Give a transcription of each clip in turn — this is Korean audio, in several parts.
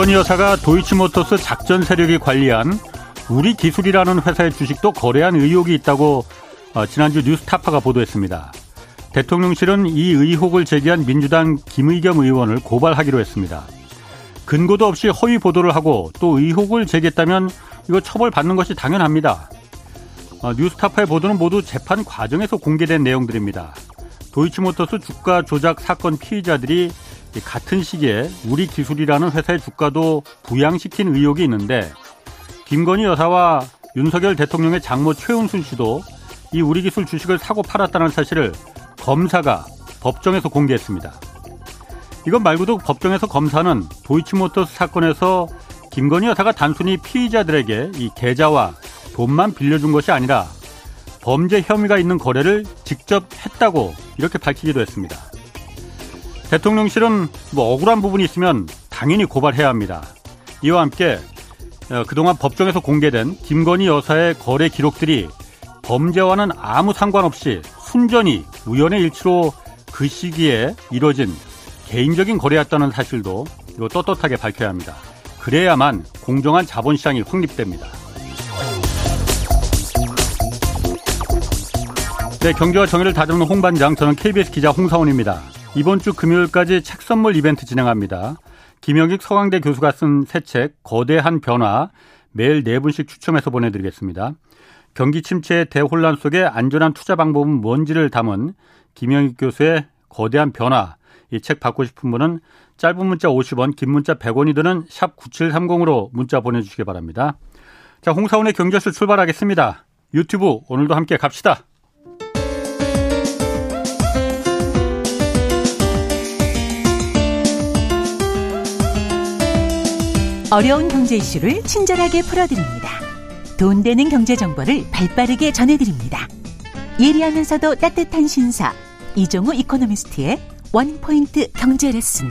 김건희 여사가 도이치모터스 작전 세력이 관리한 우리 기술이라는 회사의 주식도 거래한 의혹이 있다고 어, 지난주 뉴스타파가 보도했습니다. 대통령실은 이 의혹을 제기한 민주당 김의겸 의원을 고발하기로 했습니다. 근거도 없이 허위 보도를 하고 또 의혹을 제기했다면 이거 처벌받는 것이 당연합니다. 어, 뉴스타파의 보도는 모두 재판 과정에서 공개된 내용들입니다. 도이치모터스 주가 조작 사건 피의자들이 같은 시기에 우리 기술이라는 회사의 주가도 부양시킨 의혹이 있는데 김건희 여사와 윤석열 대통령의 장모 최은순 씨도 이 우리 기술 주식을 사고 팔았다는 사실을 검사가 법정에서 공개했습니다. 이것 말고도 법정에서 검사는 도이치모터스 사건에서 김건희 여사가 단순히 피의자들에게 이 계좌와 돈만 빌려준 것이 아니라 범죄 혐의가 있는 거래를 직접 했다고 이렇게 밝히기도 했습니다. 대통령실은 뭐 억울한 부분이 있으면 당연히 고발해야 합니다. 이와 함께 어, 그동안 법정에서 공개된 김건희 여사의 거래 기록들이 범죄와는 아무 상관없이 순전히 우연의 일치로 그 시기에 이뤄진 개인적인 거래였다는 사실도 떳떳하게 밝혀야 합니다. 그래야만 공정한 자본시장이 확립됩니다. 네, 경제와 정의를 다듬는 홍반장, 저는 KBS 기자 홍사원입니다. 이번 주 금요일까지 책 선물 이벤트 진행합니다. 김영익 서강대 교수가 쓴 새 책 거대한 변화 매일 네 분씩 추첨해서 보내드리겠습니다. 경기 침체의 대혼란 속에 안전한 투자 방법은 뭔지를 담은 김영익 교수의 거대한 변화 이 책 받고 싶은 분은 짧은 문자 50원, 긴 문자 100원이 드는 샵 9730으로 문자 보내주시기 바랍니다. 자, 홍사원의 경제수 출발하겠습니다. 유튜브 오늘도 함께 갑시다. 어려운 경제 이슈를 친절하게 풀어드립니다. 돈 되는 경제 정보를 발빠르게 전해드립니다. 예리하면서도 따뜻한 신사 이종우 이코노미스트의 원포인트 경제 레슨.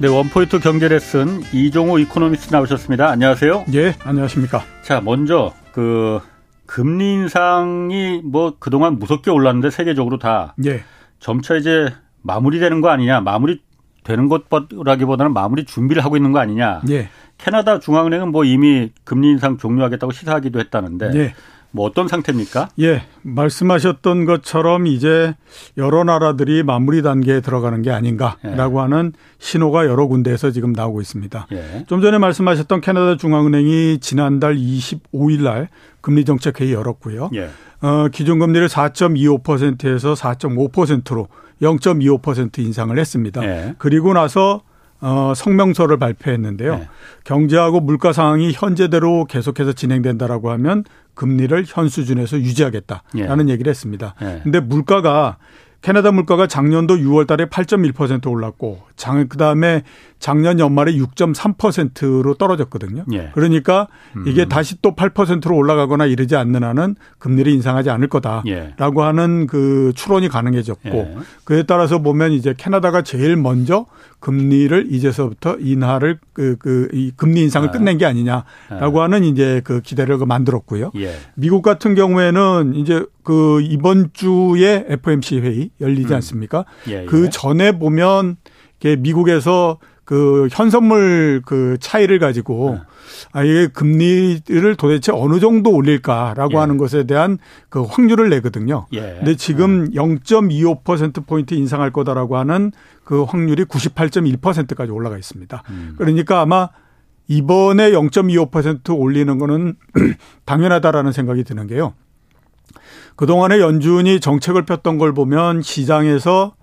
네, 원포인트 경제 레슨 이종호 이코노미스트 나오셨습니다. 안녕하세요. 예, 안녕하십니까. 자, 먼저 그 금리 인상이 뭐 그동안 무섭게 올랐는데 세계적으로 다 예. 점차 이제 마무리되는 거 아니냐. 마무리 되는 것라기보다는 마무리 준비를 하고 있는 거 아니냐. 예. 캐나다 중앙은행은 뭐 이미 금리 인상 종료하겠다고 시사하기도 했다는데 예. 뭐 어떤 상태입니까? 예, 말씀하셨던 것처럼 이제 여러 나라들이 마무리 단계에 들어가는 게 아닌가라고 예. 하는 신호가 여러 군데에서 지금 나오고 있습니다. 예. 좀 전에 말씀하셨던 캐나다 중앙은행이 지난달 25일 날 금리 정책 회의 열었고요. 예. 어, 기준 금리를 4.25%에서 4.5%로 0.25% 인상을 했습니다. 네. 그리고 나서 어, 성명서를 발표했는데요. 네. 경제하고 물가 상황이 현재대로 계속해서 진행된다라고 하면 금리를 현 수준에서 유지하겠다라는 네. 얘기를 했습니다. 네. 근데 물가가 캐나다 물가가 작년도 6월 달에 8.1% 올랐고 장 그 다음에 작년 연말에 6.3%로 떨어졌거든요. 예. 그러니까 이게 음. 다시 또 8%로 올라가거나 이러지 않는 한은 금리를 인상하지 않을 거다라고 예. 하는 그 추론이 가능해졌고 예. 그에 따라서 보면 이제 캐나다가 제일 먼저 금리를 이제서부터 인하를 그, 그, 이 금리 인상을 아. 끝낸 게 아니냐라고 아. 하는 이제 그 기대를 그 만들었고요. 예. 미국 같은 경우에는 이제 그 이번 주에 FOMC 회의 열리지 음. 않습니까? 예, 그 전에 보면 미국에서 그 현선물 그 차이를 가지고 네. 아 이게 금리를 도대체 어느 정도 올릴까라고 예. 하는 것에 대한 그 확률을 내거든요. 예. 근데 지금 네. 0.25% 포인트 인상할 거다라고 하는 그 확률이 98.1%까지 올라가 있습니다. 음. 그러니까 아마 이번에 0.25% 올리는 거는 당연하다라는 생각이 드는 게요. 그동안에 연준이 정책을 폈던 걸 보면 시장에서 어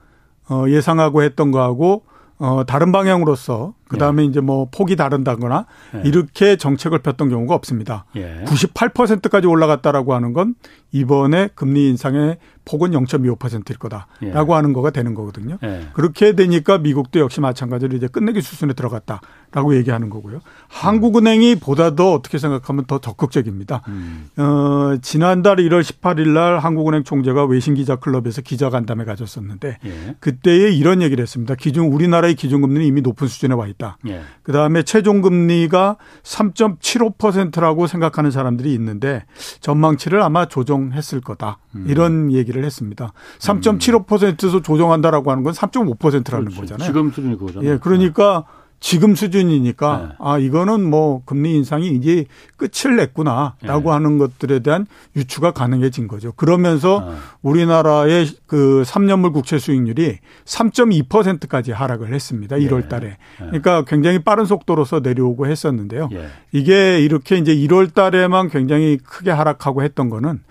예상하고 했던 거하고 어, 다른 방향으로서 그 다음에 예. 이제 뭐 폭이 다른다거나 예. 이렇게 정책을 폈던 경우가 없습니다. 예. 98%까지 올라갔다라고 하는 건 이번에 금리 인상의 폭은 0.25%일 거다라고 예. 하는 거가 되는 거거든요. 예. 그렇게 되니까 미국도 역시 마찬가지로 이제 끝내기 수순에 들어갔다라고 얘기하는 거고요. 한국은행이 보다 더 어떻게 생각하면 더 적극적입니다. 음. 어, 지난달 1월 18일 날 한국은행 총재가 외신 기자 클럽에서 기자 간담회 가졌었는데 예. 그때에 이런 얘기를 했습니다. 기준 우리나라의 기준금리는 이미 높은 수준에 와 있다. 있다. 예. 그다음에 최종 금리가 3.75%라고 생각하는 사람들이 있는데 전망치를 아마 조정했을 거다. 음. 이런 얘기를 했습니다. 3.75%에서 조정한다라고 하는 건 3.5%라는 그렇지. 거잖아요. 지금 수준이 그거잖아요. 예, 그러니까 지금 수준이니까 네. 아 이거는 뭐 금리 인상이 이제 끝을 냈구나라고 네. 하는 것들에 대한 유추가 가능해진 거죠. 그러면서 네. 우리나라의 그 3년물 국채 수익률이 3.2%까지 하락을 했습니다. 1월 달에. 그러니까 굉장히 빠른 속도로서 내려오고 했었는데요. 이게 이렇게 이제 1월 달에만 굉장히 크게 하락하고 했던 거는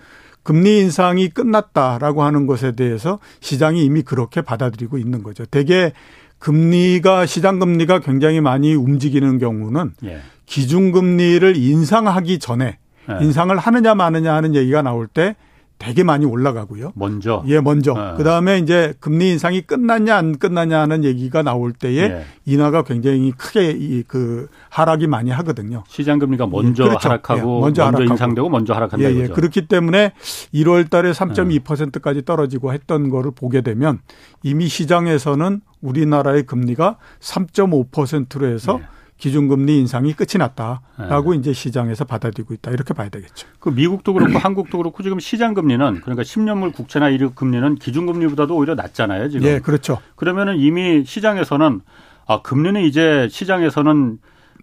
금리 인상이 끝났다라고 하는 것에 대해서 시장이 이미 그렇게 받아들이고 있는 거죠. 대개 금리가 시장 금리가 굉장히 많이 움직이는 경우는 예. 기준 금리를 인상하기 전에 예. 인상을 하느냐 마느냐 하는 얘기가 나올 때 되게 많이 올라가고요. 먼저. 예, 먼저. 네. 그다음에 이제 금리 인상이 끝났냐 안 끝났냐 하는 얘기가 나올 때에 네. 인하가 굉장히 크게 이 그 하락이 많이 하거든요. 시장 금리가 먼저 예, 그렇죠. 하락하고 예, 먼저, 먼저 하락하고. 인상되고 먼저 하락한다 예, 예. 그렇기 때문에 1월 달에 3.2%까지 떨어지고 했던 거를 보게 되면 이미 시장에서는 우리나라의 금리가 3.5%로 해서 네. 기준금리 인상이 끝이 났다라고 네. 이제 시장에서 받아들이고 있다 이렇게 봐야 되겠죠. 그 미국도 그렇고 한국도 그렇고 지금 시장 금리는 그러니까 10년물 국채나 이륙 금리는 기준금리보다도 오히려 낮잖아요 지금. 네, 그렇죠. 그러면은 이미 시장에서는 아 금리는 이제 시장에서는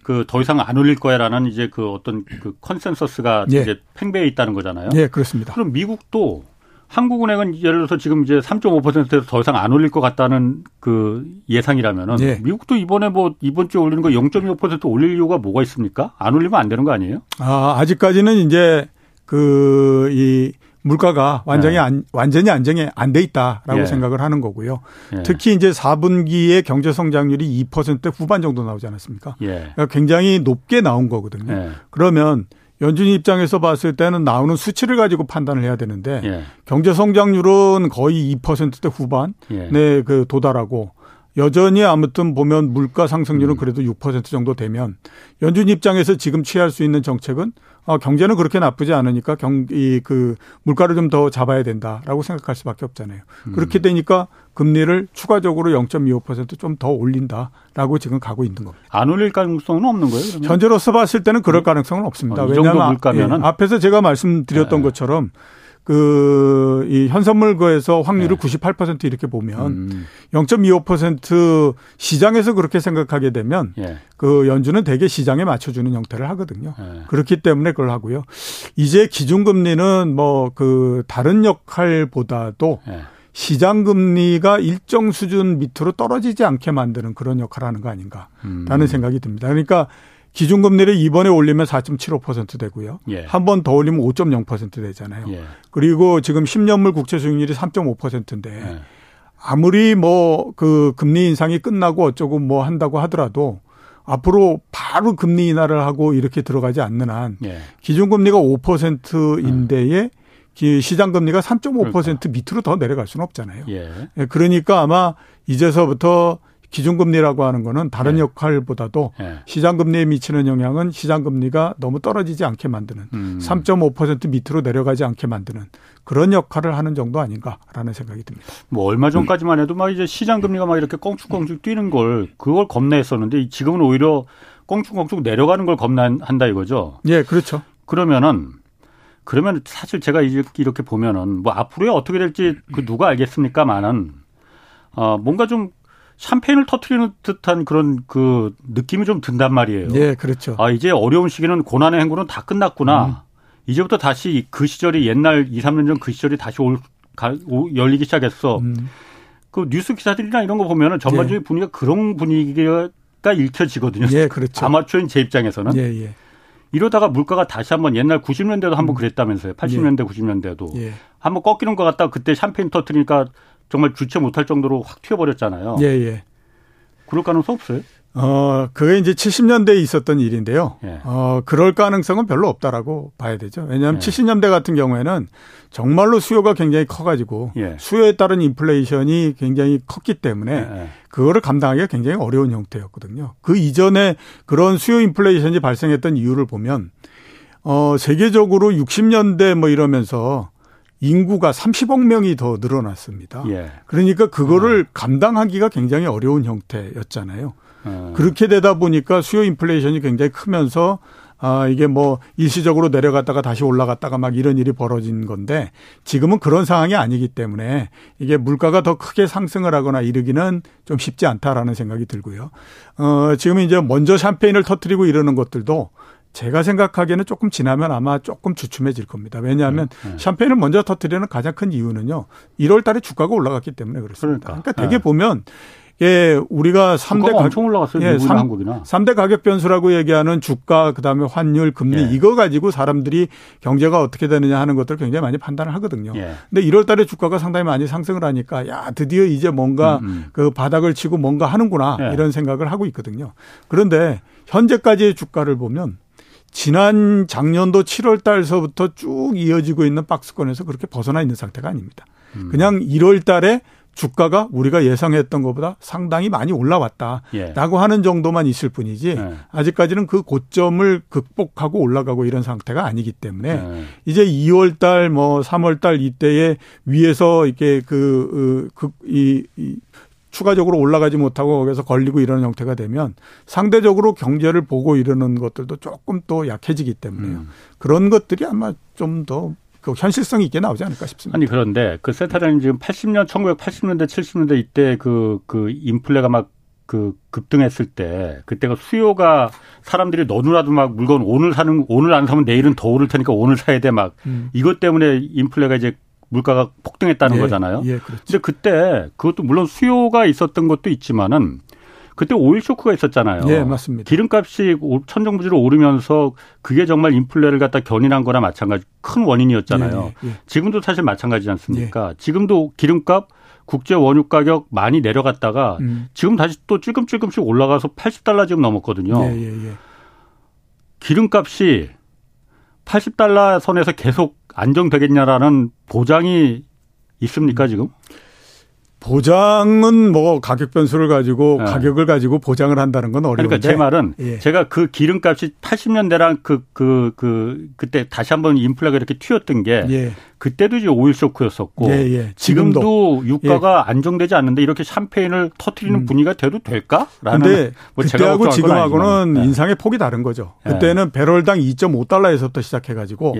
그 더 이상 안 올릴 거야라는 이제 그 어떤 그 컨센서스가 네. 이제 팽배해 있다는 거잖아요. 네, 그렇습니다. 그럼 미국도 한국은행은 예를 들어서 지금 이제 3.5%에서 더 이상 안 올릴 것 같다는 그 예상이라면은 네. 미국도 이번에 뭐 이번 주에 올리는 거 0.25% 올릴 이유가 뭐가 있습니까? 안 올리면 안 되는 거 아니에요? 아, 아직까지는 이제 그 이 물가가 완전히 네. 안, 완전히 안정이 안 돼 있다라고 예. 생각을 하는 거고요. 예. 특히 이제 4분기에 경제 성장률이 2% 후반 정도 나오지 않았습니까? 예. 그러니까 굉장히 높게 나온 거거든요. 예. 그러면 연준이 입장에서 봤을 때는 나오는 수치를 가지고 판단을 해야 되는데 예. 경제 성장률은 거의 2%대 후반에 예. 그 도달하고 여전히 아무튼 보면 물가 상승률은 음. 그래도 6% 정도 되면 연준 입장에서 지금 취할 수 있는 정책은 어, 경제는 그렇게 나쁘지 않으니까 경, 이, 그, 물가를 좀 더 잡아야 된다라고 생각할 수 밖에 없잖아요. 음. 그렇게 되니까 금리를 추가적으로 0.25%좀 더 올린다라고 지금 가고 있는 겁니다. 안 올릴 가능성은 없는 거예요? 그러면? 현재로서 봤을 때는 그럴 음. 가능성은 없습니다. 어, 왜냐하면? 예, 앞에서 제가 말씀드렸던 네. 것처럼 그, 이 현선물거에서 확률을 네. 98% 이렇게 보면 음. 0.25% 시장에서 그렇게 생각하게 되면 예. 그 연준은 대개 시장에 맞춰주는 형태를 하거든요. 예. 그렇기 때문에 그걸 하고요. 이제 기준금리는 뭐 그 다른 역할보다도 예. 시장 금리가 일정 수준 밑으로 떨어지지 않게 만드는 그런 역할을 하는 거 아닌가라는 음. 생각이 듭니다. 그러니까 기준금리를 이번에 올리면 4.75% 되고요. 예. 한번 더 올리면 5.0% 되잖아요. 예. 그리고 지금 10년물 국채 수익률이 3.5%인데 예. 아무리 뭐 그 금리 인상이 끝나고 어쩌고 뭐 한다고 하더라도 앞으로 바로 금리 인하를 하고 이렇게 들어가지 않는 한 예. 기준금리가 5%인데에 시장 금리가 3.5% 그러니까. 밑으로 더 내려갈 수는 없잖아요. 예. 예. 그러니까 아마 이제서부터 기준금리라고 하는 거는 다른 네. 역할보다도 네. 시장금리에 미치는 영향은 시장금리가 너무 떨어지지 않게 만드는 음. 3.5% 밑으로 내려가지 않게 만드는 그런 역할을 하는 정도 아닌가라는 생각이 듭니다. 뭐 얼마 전까지만 해도 막 이제 시장금리가 막 이렇게 껑충껑충 뛰는 걸 그걸 겁내했었는데 지금은 오히려 껑충껑충 내려가는 걸 겁난다 이거죠. 예, 그렇죠. 그러면은 그러면 사실 제가 이렇게 보면은 뭐 앞으로에 어떻게 될지 그 누가 알겠습니까만은 어 뭔가 좀 샴페인을 터트리는 듯한 그런 그 느낌이 좀 든단 말이에요. 네, 그렇죠. 아, 이제 어려운 시기는 고난의 행군은 다 끝났구나. 음. 이제부터 다시 그 시절이 옛날 2, 3년 전 그 시절이 다시 올, 가, 오, 열리기 시작했어. 음. 그 뉴스 기사들이나 이런 거 보면은 전반적인 예. 분위기가 그런 분위기가 읽혀지거든요. 예, 그렇죠. 아마추어인 제 입장에서는. 예, 예. 이러다가 물가가 다시 한번 옛날 90년대도 한번 음. 그랬다면서요. 80년대, 예. 90년대도. 예. 한번 꺾이는 것 같다. 그때 샴페인 터트리니까 정말 주체 못할 정도로 확 튀어버렸잖아요. 예, 예. 그럴 가능성 없어요? 어, 그게 이제 70년대에 있었던 일인데요. 예. 어, 그럴 가능성은 별로 없다라고 봐야 되죠. 왜냐하면 예. 70년대 같은 경우에는 정말로 수요가 굉장히 커가지고 예. 수요에 따른 인플레이션이 굉장히 컸기 때문에 예, 예. 그거를 감당하기가 굉장히 어려운 형태였거든요. 그 이전에 그런 수요 인플레이션이 발생했던 이유를 보면 어, 세계적으로 60년대 뭐 이러면서 인구가 30억 명이 더 늘어났습니다. 예. 그러니까 그거를 음. 감당하기가 굉장히 어려운 형태였잖아요. 음. 그렇게 되다 보니까 수요 인플레이션이 굉장히 크면서 아, 이게 뭐 일시적으로 내려갔다가 다시 올라갔다가 막 이런 일이 벌어진 건데 지금은 그런 상황이 아니기 때문에 이게 물가가 더 크게 상승을 하거나 이르기는 좀 쉽지 않다라는 생각이 들고요. 어, 지금 이제 먼저 샴페인을 터트리고 이러는 것들도 제가 생각하기에는 조금 지나면 아마 조금 주춤해질 겁니다. 왜냐하면 네, 네. 샴페인을 먼저 터트리는 가장 큰 이유는요. 1월 달에 주가가 올라갔기 때문에 그렇습니다. 그러니까, 그러니까 되게 네. 보면 예, 우리가 3대 가격 엄청 올라갔어요. 예, 3, 한국이나. 3대 가격 변수라고 얘기하는 주가 그다음에 환율, 금리 예. 이거 가지고 사람들이 경제가 어떻게 되느냐 하는 것들을 굉장히 많이 판단을 하거든요. 예. 근데 1월 달에 주가가 상당히 많이 상승을 하니까 야, 드디어 이제 뭔가 음, 음. 그 바닥을 치고 뭔가 하는구나 예. 이런 생각을 하고 있거든요. 그런데 현재까지의 주가를 보면 지난 작년도 7월 달서부터 쭉 이어지고 있는 박스권에서 그렇게 벗어나 있는 상태가 아닙니다. 음. 그냥 1월 달에 주가가 우리가 예상했던 것보다 상당히 많이 올라왔다라고 예. 하는 정도만 있을 뿐이지 예. 아직까지는 그 고점을 극복하고 올라가고 이런 상태가 아니기 때문에 예. 이제 2월 달 뭐 3월 달 이때에 위에서 이렇게 그, 그, 이, 이 추가적으로 올라가지 못하고 거기서 걸리고 이런 형태가 되면 상대적으로 경제를 보고 이러는 것들도 조금 또 약해지기 때문에요. 음. 그런 것들이 아마 좀더 그 현실성 있게 나오지 않을까 싶습니다. 아니 그런데 그 세타라는 지금 80년 1980년대 70년대 이때 그그 그 인플레가 막 그 급등했을 때 그때가 수요가 사람들이 너무나도 막 물건 오늘 사는 오늘 안 사면 내일은 더 오를 테니까 오늘 사야 돼막 음. 이것 때문에 인플레가 이제 물가가 폭등했다는 예, 거잖아요. 예, 그렇죠. 근데 그때 그것도 물론 수요가 있었던 것도 있지만은 그때 오일 쇼크가 있었잖아요. 네, 맞습니다. 기름값이 천정부지로 오르면서 그게 정말 인플레를 갖다 견인한 거나 마찬가지 큰 원인이었잖아요. 네, 네, 지금도 사실 마찬가지지 않습니까? 지금도 기름값 국제 원유 가격 많이 내려갔다가 음. 지금 다시 또 찔끔찔끔씩 올라가서 80달러 지금 넘었거든요. 예, 예, 예. 기름값이 80달러 선에서 계속 안정되겠냐라는 보장이 있습니까 음. 지금? 보장은 뭐 가격 변수를 가지고 네. 가격을 가지고 보장을 한다는 건 어려운데. 그러니까 제 말은 예. 제가 그 기름값이 80년대랑 그, 그, 그, 그때 다시 한번 인플레가 이렇게 튀었던 게 예. 그때도 이제 오일 쇼크였었고 예, 예. 지금도, 지금도 유가가 예. 안정되지 않는데 이렇게 샴페인을 터트리는 음. 분위기가 돼도 될까? 라는 뭐 그때하고 지금하고는 네. 인상의 폭이 다른 거죠. 예. 그때는 배럴당 2.5달러에서부터 시작해 가지고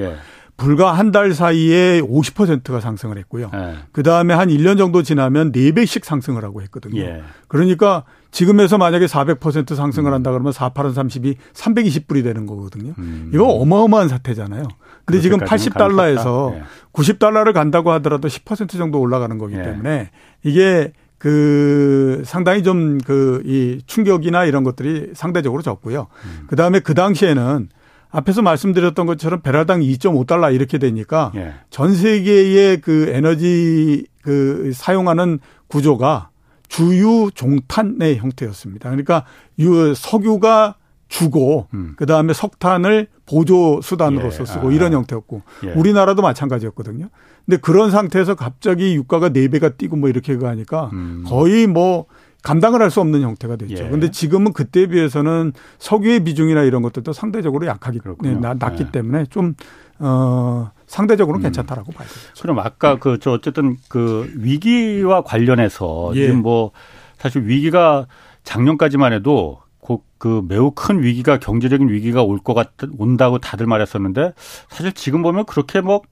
불과 한 달 사이에 50%가 상승을 했고요. 네. 그 다음에 한 1년 정도 지나면 4배씩 상승을 하고 했거든요. 예. 그러니까 지금에서 만약에 400% 상승을 음. 한다 그러면 4, 8은 30이 320불이 되는 거거든요. 음. 이거 어마어마한 사태잖아요. 근데 지금 80달러에서 예. 90달러를 간다고 하더라도 10% 정도 올라가는 거기 예. 때문에 이게 그 상당히 좀 그 이 충격이나 이런 것들이 상대적으로 적고요. 음. 그 다음에 그 당시에는 앞에서 말씀드렸던 것처럼 배럴당 2.5달러 이렇게 되니까 예. 전 세계의 그 에너지 그 사용하는 구조가 주유 종탄의 형태였습니다. 그러니까 유 석유가 주고 음. 그다음에 석탄을 보조 수단으로서 예. 쓰고 아. 이런 형태였고 예. 우리나라도 마찬가지였거든요. 근데 그런 상태에서 갑자기 유가가 4배가 뛰고 뭐 이렇게 가니까 음. 거의 뭐 감당을 할 수 없는 형태가 됐죠. 그런데 예. 지금은 그때에 비해서는 석유의 비중이나 이런 것들도 상대적으로 약하기 네, 낮기 예. 때문에 좀 어, 상대적으로 는 음. 괜찮다라고 봐야 되죠. 그럼 아까 그 저 어쨌든 그 위기와 관련해서 예. 지금 뭐 사실 위기가 작년까지만 해도 그, 그 매우 큰 위기가 경제적인 위기가 올 것 같, 온다고 다들 말했었는데 사실 지금 보면 그렇게 뭐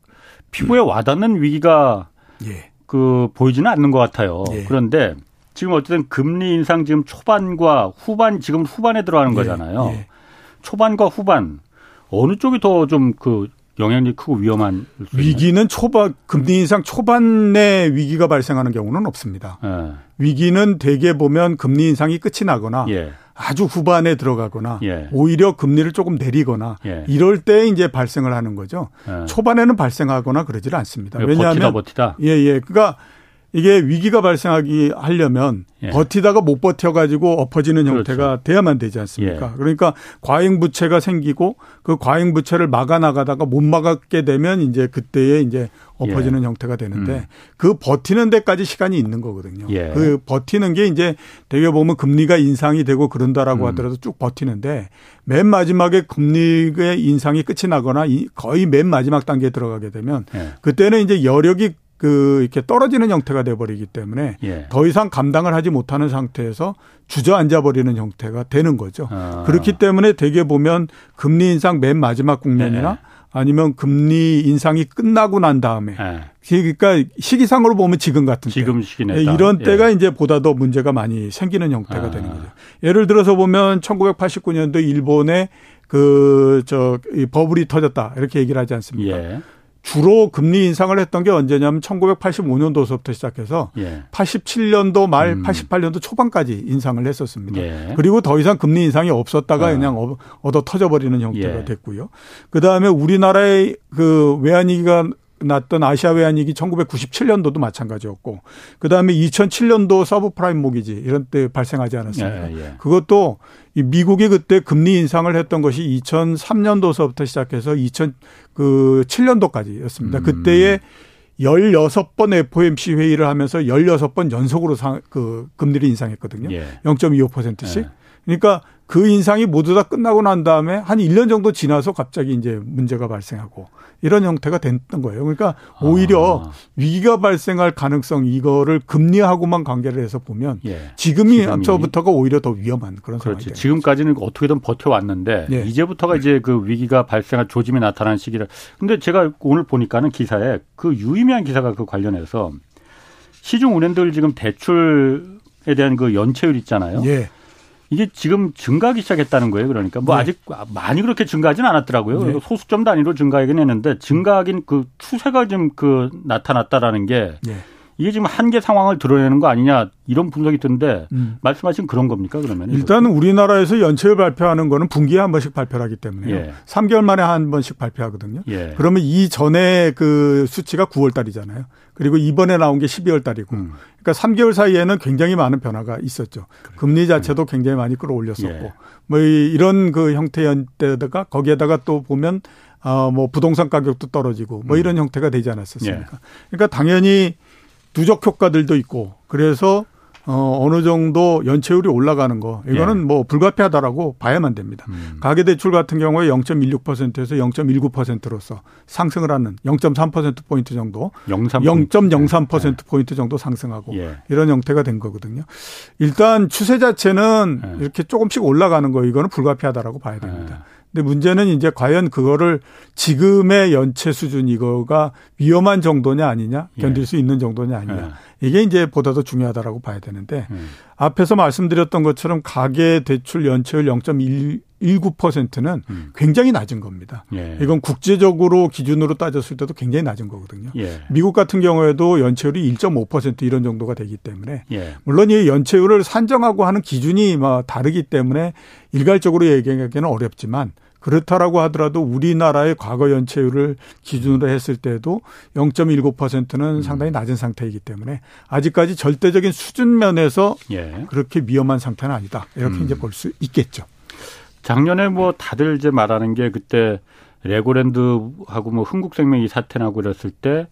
피부에 음. 와닿는 위기가 예. 그 보이지는 않는 것 같아요. 예. 그런데 지금 어쨌든 금리 인상 지금 초반과 후반 지금 후반에 들어가는 예, 거잖아요. 예. 초반과 후반 어느 쪽이 더 좀 그 영향력이 크고 위험한 위기는 초반 금리 인상 초반에 위기가 발생하는 경우는 없습니다. 예. 위기는 대개 보면 금리 인상이 끝이 나거나 예. 아주 후반에 들어가거나 예. 오히려 금리를 조금 내리거나 예. 이럴 때 이제 발생을 하는 거죠. 초반에는 발생하거나 그러지를 않습니다. 왜냐하면 버티다 버티다. 예, 예. 그러니까 이게 위기가 발생하기 하려면 예. 버티다가 못 버텨가지고 엎어지는 그렇죠. 형태가 돼야만 되지 않습니까? 예. 그러니까 과잉 부채가 생기고 그 과잉 부채를 막아 나가다가 못 막았게 되면 이제 그때에 이제 엎어지는 예. 형태가 되는데 음. 그 버티는 데까지 시간이 있는 거거든요. 예. 그 버티는 게 이제 되게 보면 금리가 인상이 되고 그런다라고 음. 하더라도 쭉 버티는데 맨 마지막에 금리의 인상이 끝이 나거나 거의 맨 마지막 단계에 들어가게 되면 예. 그때는 이제 여력이 그 이렇게 떨어지는 형태가 돼 버리기 때문에 예. 더 이상 감당을 하지 못하는 상태에서 주저앉아 버리는 형태가 되는 거죠. 아. 그렇기 때문에 대개 보면 금리 인상 맨 마지막 국면이나 네. 아니면 금리 인상이 끝나고 난 다음에 네. 그러니까 시기상으로 보면 지금 같은 지금 시기네 이런 때가 예. 이제 보다 더 문제가 많이 생기는 형태가 아. 되는 거죠. 예를 들어서 보면 1989년도 일본의 그저 버블이 터졌다 이렇게 얘기를 하지 않습니까? 예. 주로 금리 인상을 했던 게 언제냐면 1985년도서부터 시작해서 예. 87년도 말 음. 88년도 초반까지 인상을 했었습니다. 예. 그리고 더 이상 금리 인상이 없었다가 아. 그냥 얻어 터져버리는 형태가 예. 됐고요. 그 다음에 우리나라의 그 외환위기가 났던 아시아 외환위기 1997년도도 마찬가지였고 그다음에 2007년도 서브프라임 모기지 이런 때 발생하지 않았습니까? 예, 예. 그것도 미국이 그때 금리 인상을 했던 것이 2003년도서부터 시작해서 2007년도까지였습니다. 음. 그때에 16번 FOMC 회의를 하면서 16번 연속으로 상, 그 금리를 인상했거든요. 예. 0.25%씩. 예. 그러니까 그 인상이 모두 다 끝나고 난 다음에 한 1년 정도 지나서 갑자기 이제 문제가 발생하고 이런 형태가 됐던 거예요. 그러니까 오히려 아. 위기가 발생할 가능성 이거를 금리하고만 관계를 해서 보면 예. 지금이부터가 오히려 더 위험한 그런 상황이 죠 지금까지는 어떻게든 버텨왔는데 예. 이제부터가 이제 그 위기가 발생할 조짐이 나타나는 시기를 근데 제가 오늘 보니까는 기사에 그 유의미한 기사가 그 관련해서 시중 은행들 지금 대출에 대한 그 연체율 있잖아요. 예. 이게 지금 증가하기 시작했다는 거예요. 그러니까 뭐 네. 아직 많이 그렇게 증가하지는 않았더라고요. 네. 소수점 단위로 증가하긴 했는데 증가하긴 그 추세가 좀그 나타났다라는 게 네. 이게 지금 한계 상황을 드러내는 거 아니냐 이런 분석이 드는데 음. 말씀하신 그런 겁니까 그러면? 일단은 우리나라에서 연체율 발표하는 거는 분기에 한 번씩 발표를 하기 때문에 예. 3개월 만에 한 번씩 발표하거든요. 예. 그러면 이 전에 그 수치가 9월 달이잖아요. 그리고 이번에 나온 게 12월 달이고. 음. 그러니까 3개월 사이에는 굉장히 많은 변화가 있었죠. 그래. 금리 자체도 굉장히 많이 끌어올렸었고. 예. 뭐 이런 그 형태였다가 거기에다가 또 보면 어뭐 부동산 가격도 떨어지고 뭐 음. 이런 형태가 되지 않았었습니까? 예. 그러니까 당연히 누적 효과들도 있고 그래서 어, 어느 정도 연체율이 올라가는 거 이거는 예. 뭐 불가피하다라고 봐야만 됩니다. 음. 가계대출 같은 경우에 0.16%에서 0.19%로서 상승을 하는 0.3% 포인트 정도, 0.03% 예. 포인트 정도 상승하고 예. 이런 형태가 된 거거든요. 일단 추세 자체는 예. 이렇게 조금씩 올라가는 거 이거는 불가피하다라고 봐야 됩니다. 예. 근데 문제는 이제 과연 그거를 지금의 연체 수준 이거가 위험한 정도냐 아니냐 견딜 예. 수 있는 정도냐 아니냐 예. 이게 이제 보다 더 중요하다라고 봐야 되는데 음. 앞에서 말씀드렸던 것처럼 가계 대출 연체율 0.19%는 음. 굉장히 낮은 겁니다. 예. 이건 국제적으로 기준으로 따졌을 때도 굉장히 낮은 거거든요. 예. 미국 같은 경우에도 연체율이 1.5% 이런 정도가 되기 때문에 예. 물론 이 연체율을 산정하고 하는 기준이 뭐 다르기 때문에 일괄적으로 얘기하기는 어렵지만 그렇다라고 하더라도 우리나라의 과거 연체율을 기준으로 했을 때도 0.19%는 음. 상당히 낮은 상태이기 때문에 아직까지 절대적인 수준 면에서 예. 그렇게 위험한 상태는 아니다. 이렇게 음. 이제 볼 수 있겠죠. 작년에 뭐 다들 이제 말하는 게 그때 레고랜드하고 뭐 흥국생명 이 사태 나고 그랬을 때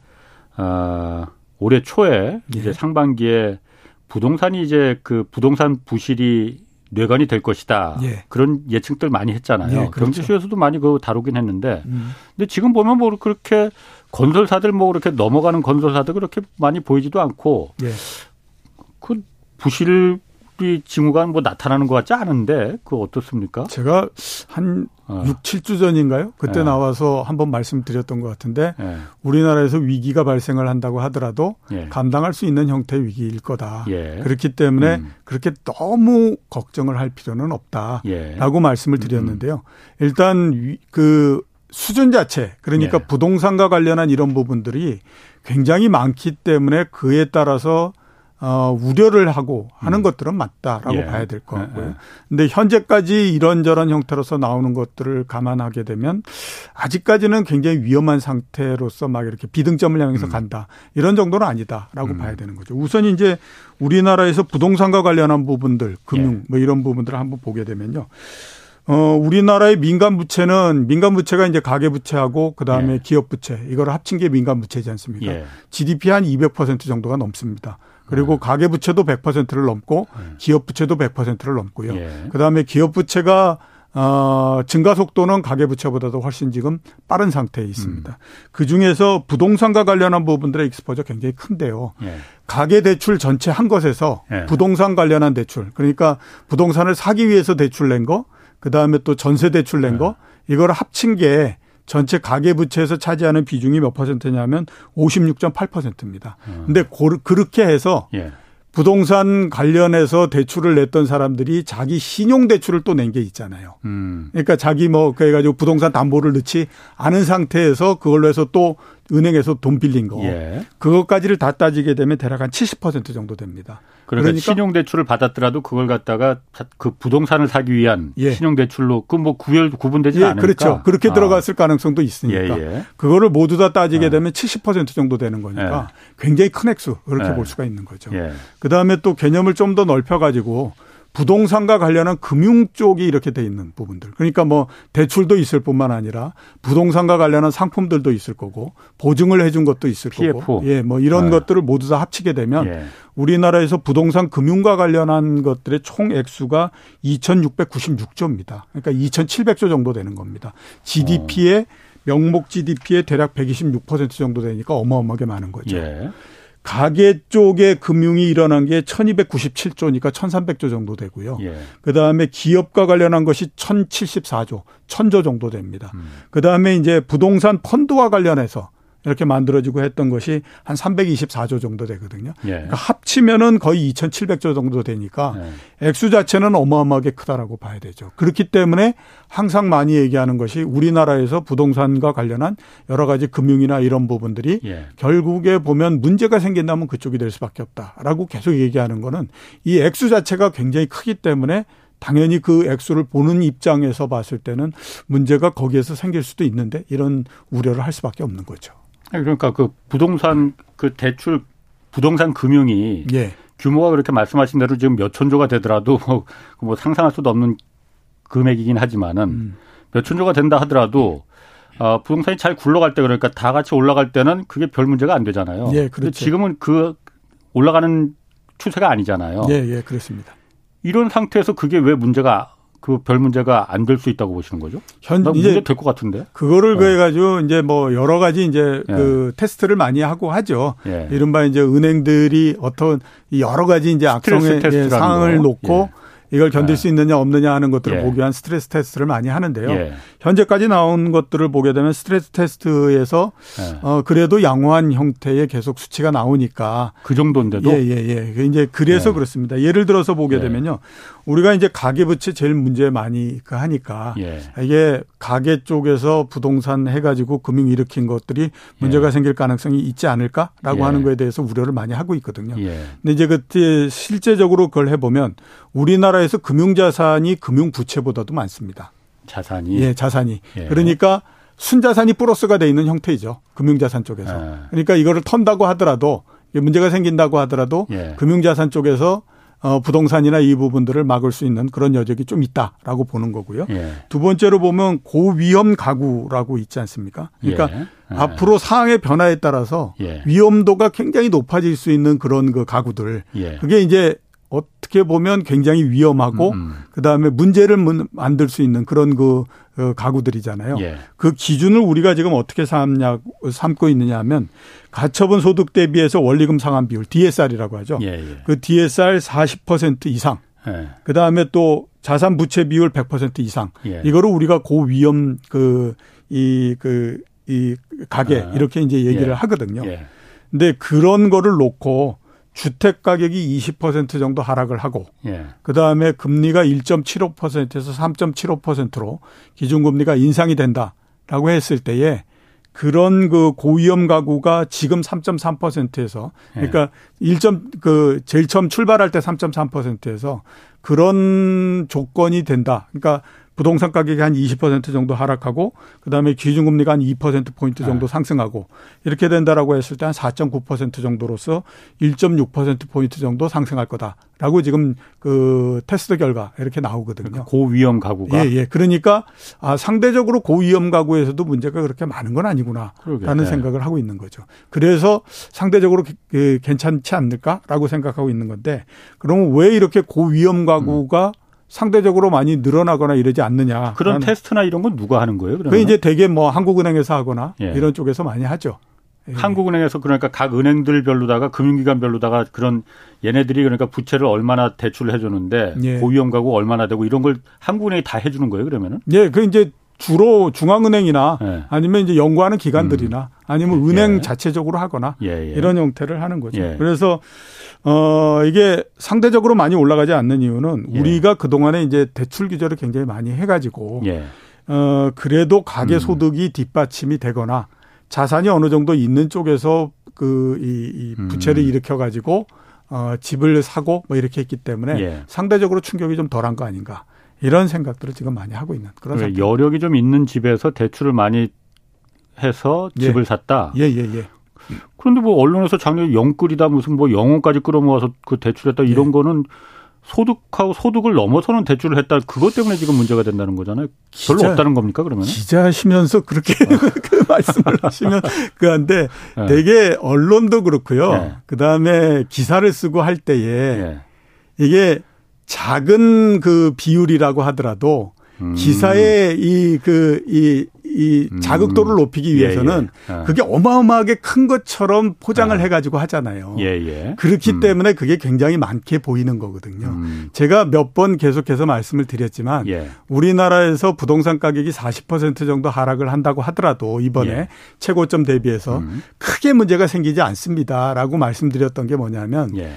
아, 올해 초에 예. 이제 상반기에 부동산이 이제 그 부동산 부실이 뇌관이 될 것이다. 예. 그런 예측들 많이 했잖아요. 예, 그렇죠. 경제쇼에서도 많이 그 다루긴 했는데, 음. 근데 지금 보면 뭐 그렇게 건설사들 뭐 그렇게 넘어가는 건설사들 그렇게 많이 보이지도 않고, 예. 그 부실 이 징후가 뭐 나타나는 것 같지 않은데 그거 어떻습니까? 제가 한 어. 6, 7주 전인가요? 그때 네. 나와서 한번 말씀드렸던 것 같은데 네. 우리나라에서 위기가 발생을 한다고 하더라도 네. 감당할 수 있는 형태의 위기일 거다. 예. 그렇기 때문에 음. 그렇게 너무 걱정을 할 필요는 없다라고 예. 말씀을 음. 드렸는데요. 일단 그 수준 자체 그러니까 예. 부동산과 관련한 이런 부분들이 굉장히 많기 때문에 그에 따라서 어, 우려를 하고 하는 음. 것들은 맞다라고 예. 봐야 될것 예, 같고요. 예. 근데 현재까지 이런저런 형태로서 나오는 것들을 감안하게 되면 아직까지는 굉장히 위험한 상태로서 막 이렇게 비등점을 향해서 음. 간다. 이런 정도는 아니다라고 음. 봐야 되는 거죠. 우선 이제 우리나라에서 부동산과 관련한 부분들, 금융 예. 뭐 이런 부분들을 한번 보게 되면요. 어, 우리나라의 민간 부채는 민간 부채가 이제 가계 부채하고 그다음에 예. 기업 부채 이거를 합친 게 민간 부채지 않습니까? 예. GDP 한 200% 정도가 넘습니다. 그리고 네. 가계 부채도 100%를 넘고 네. 기업 부채도 100%를 넘고요. 예. 그다음에 기업 부채가 어, 증가 속도는 가계 부채보다도 훨씬 지금 빠른 상태에 있습니다. 음. 그 중에서 부동산과 관련한 부분들의 익스포저 굉장히 큰데요. 예. 가계 대출 전체 한 것에서 예. 부동산 관련한 대출, 그러니까 부동산을 사기 위해서 대출 낸 거, 그 다음에 또 전세 대출 낸 거, 예. 이걸 합친 게 전체 가계 부채에서 차지하는 비중이 몇 퍼센트냐면 56.8%입니다. 음. 근데 고, 그렇게 해서 예. 부동산 관련해서 대출을 냈던 사람들이 자기 신용 대출을 또 낸 게 있잖아요. 음. 그러니까 자기 뭐 그래 가지고 부동산 담보를 넣지 않은 상태에서 그걸로 해서 또 은행에서 돈 빌린 거. 예. 그것까지를 다 따지게 되면 대략 한 70% 정도 됩니다. 그러니까, 그러니까 신용대출을 받았더라도 그걸 갖다가 그 부동산을 사기 위한 예. 신용대출로 그 뭐 구별 구분되지 예, 않을까? 그렇죠. 그렇게 아. 들어갔을 가능성도 있으니까 예, 예. 그거를 모두 다 따지게 아. 되면 70% 정도 되는 거니까 예. 굉장히 큰 액수 그렇게 예. 볼 수가 있는 거죠. 그 다음에 또 개념을 좀 더 넓혀 가지고 부동산과 관련한 금융 쪽이 이렇게 돼 있는 부분들. 그러니까 뭐 대출도 있을 뿐만 아니라 부동산과 관련한 상품들도 있을 거고 보증을 해준 것도 있을 PF. 거고. 예, 뭐 이런 네. 것들을 모두 다 합치게 되면 예. 우리나라에서 부동산 금융과 관련한 것들의 총 액수가 2,696조입니다. 그러니까 2,700조 정도 되는 겁니다. GDP의 어. 명목 GDP의 대략 126% 정도 되니까 어마어마하게 많은 거죠. 예. 가계 쪽에 금융이 일어난 게 1297조니까 1300조 정도 되고요. 예. 그다음에 기업과 관련한 것이 1074조, 1000조 정도 됩니다. 음. 그다음에 이제 부동산 펀드와 관련해서 이렇게 만들어지고 했던 것이 한 324조 정도 되거든요. 예. 그러니까 합치면은 거의 2,700조 정도 되니까 예. 액수 자체는 어마어마하게 크다라고 봐야 되죠. 그렇기 때문에 항상 많이 얘기하는 것이 우리나라에서 부동산과 관련한 여러 가지 금융이나 이런 부분들이 예. 결국에 보면 문제가 생긴다면 그쪽이 될 수밖에 없다라고 계속 얘기하는 거는 이 액수 자체가 굉장히 크기 때문에 당연히 그 액수를 보는 입장에서 봤을 때는 문제가 거기에서 생길 수도 있는데 이런 우려를 할 수밖에 없는 거죠. 그러니까 그 부동산 그 대출 부동산 금융이 예. 규모가 그렇게 말씀하신 대로 지금 몇 천조가 되더라도 뭐, 뭐 상상할 수도 없는 금액이긴 하지만은 음. 몇 천조가 된다 하더라도 어, 부동산이 잘 굴러갈 때 그러니까 다 같이 올라갈 때는 그게 별 문제가 안 되잖아요. 예, 그렇죠. 지금은 그 올라가는 추세가 아니잖아요. 예, 예, 그렇습니다. 이런 상태에서 그게 왜 문제가 그 별 문제가 안 될 수 있다고 보시는 거죠? 현 이제 될 것 같은데. 그거를 네. 그래가지고 이제 뭐 여러 가지 이제 네. 그 테스트를 많이 하고 하죠. 예. 이른바 이제 은행들이 어떤 여러 가지 이제 악성의 예, 상황을 놓고 예. 이걸 견딜 네. 수 있느냐 없느냐 하는 것들을 예. 보기 위한 스트레스 테스트를 많이 하는데요. 예. 현재까지 나온 것들을 보게 되면 스트레스 테스트에서 예. 어 그래도 양호한 형태의 계속 수치가 나오니까 그 정도인데도 예예예 예, 예. 이제 그래서 예. 그렇습니다. 예를 들어서 보게 예. 되면요. 우리가 이제 가계부채 제일 문제 많이 그 하니까 이게 가계 쪽에서 부동산 해가지고 금융 일으킨 것들이 문제가 생길 가능성이 있지 않을까라고 하는 거에 대해서 우려를 많이 하고 있거든요. 근데 이제 그때 실제적으로 그걸 해보면 우리나라에서 금융자산이 금융부채보다도 많습니다. 자산이? 예, 자산이. 예. 그러니까 순자산이 플러스가 돼 있는 형태이죠. 금융자산 쪽에서. 예. 그러니까 이거를 턴다고 하더라도 문제가 생긴다고 하더라도 예. 금융자산 쪽에서 어, 부동산이나 이 부분들을 막을 수 있는 그런 여력이 좀 있다라고 보는 거고요. 예. 두 번째로 보면 고위험 가구라고 있지 않습니까? 그러니까 예. 예. 앞으로 상황의 변화에 따라서 예. 위험도가 굉장히 높아질 수 있는 그런 그 가구들. 그게 이제 어떻게 보면 굉장히 위험하고 음. 음. 그다음에 문제를 만들 수 있는 그런 그 어, 가구들이잖아요. 예. 그 기준을 우리가 지금 어떻게 삼냐 삼고 있느냐 하면 가처분 소득 대비해서 원리금 상환 비율 DSR이라고 하죠. 예, 예. 그 DSR 40% 이상. 예. 그다음에 또 자산 부채 비율 100% 이상. 예. 이거를 우리가 고위험 그이 그 이 가게 아. 이렇게 이제 얘기를 예. 하거든요. 근데 그런 거를 놓고 주택 가격이 20% 정도 하락을 하고 예. 그다음에 금리가 1.75%에서 3.75%로 기준금리가 인상이 된다라고 했을 때에 그런 그 고위험 가구가 지금 3.3%에서 그러니까 예. 1점 그 제일 처음 출발할 때 3.3%에서 그런 조건이 된다. 그러니까 부동산 가격이 한 20% 정도 하락하고 그다음에 기준금리가 한 2% 포인트 정도 네. 상승하고 이렇게 된다라고 했을 때 한 4.9% 정도로서 1.6% 포인트 정도 상승할 거다라고 지금 그 테스트 결과 이렇게 나오거든요. 그러니까 고위험 가구가 예, 예. 그러니까 아 상대적으로 고위험 가구에서도 문제가 그렇게 많은 건 아니구나라는 네. 생각을 하고 있는 거죠. 그래서 상대적으로 괜찮지 않을까라고 생각하고 있는 건데 그러면 왜 이렇게 고위험 가구가 음. 상대적으로 많이 늘어나거나 이러지 않느냐. 그런 테스트나 이런 건 누가 하는 거예요? 그러면? 그 이제 대개 뭐 한국은행에서 하거나 예. 이런 쪽에서 많이 하죠. 예. 한국은행에서 그러니까 각 은행들별로다가 금융기관별로다가 그런 얘네들이 그러니까 부채를 얼마나 대출을 해주는데 예. 고위험 가구 얼마나 되고 이런 걸 한국은행이 다 해주는 거예요 그러면은? 예, 그 이제 주로 중앙은행이나 예. 아니면 이제 연구하는 기관들이나 음. 아니면 은행 예. 자체적으로 하거나 예, 예. 이런 형태를 하는 거죠. 예. 그래서 어 이게 상대적으로 많이 올라가지 않는 이유는 우리가 그 동안에 이제 대출 규제를 굉장히 많이 해 가지고 어 그래도 가계 음. 소득이 음. 뒷받침이 되거나 자산이 어느 정도 있는 쪽에서 그이 이 부채를 음. 일으켜 가지고 어 집을 사고 뭐 이렇게 했기 때문에 예. 상대적으로 충격이 좀 덜한 거 아닌가 이런 생각들을 지금 많이 하고 있는 그런 상태. 여력이 좀 있는 집에서 대출을 많이 해서 예. 집을 샀다. 예, 예, 예. 그런데 뭐 언론에서 작년에 영끌이다 무슨 뭐 영혼까지 끌어모아서 그 대출했다 이런 예. 거는 소득하고 소득을 넘어서는 대출을 했다. 그것 때문에 지금 문제가 된다는 거잖아요. 별로 기자, 없다는 겁니까 그러면? 기자시면서 그렇게 어. 그 말씀을 하시면 그한데 네. 되게 언론도 그렇고요. 네. 그 다음에 기사를 쓰고 할 때에 네. 이게 작은 그 비율이라고 하더라도 음. 기사의 이 그, 이, 이 음. 자극도를 높이기 위해서는 예, 예. 아. 그게 어마어마하게 큰 것처럼 포장을 아. 해가지고 하잖아요. 예, 예. 그렇기 음. 때문에 그게 굉장히 많게 보이는 거거든요. 음. 제가 몇 번 계속해서 말씀을 드렸지만 예. 우리나라에서 부동산 가격이 40% 정도 하락을 한다고 하더라도 이번에 예. 최고점 대비해서 음. 크게 문제가 생기지 않습니다라고 말씀드렸던 게 뭐냐면 예.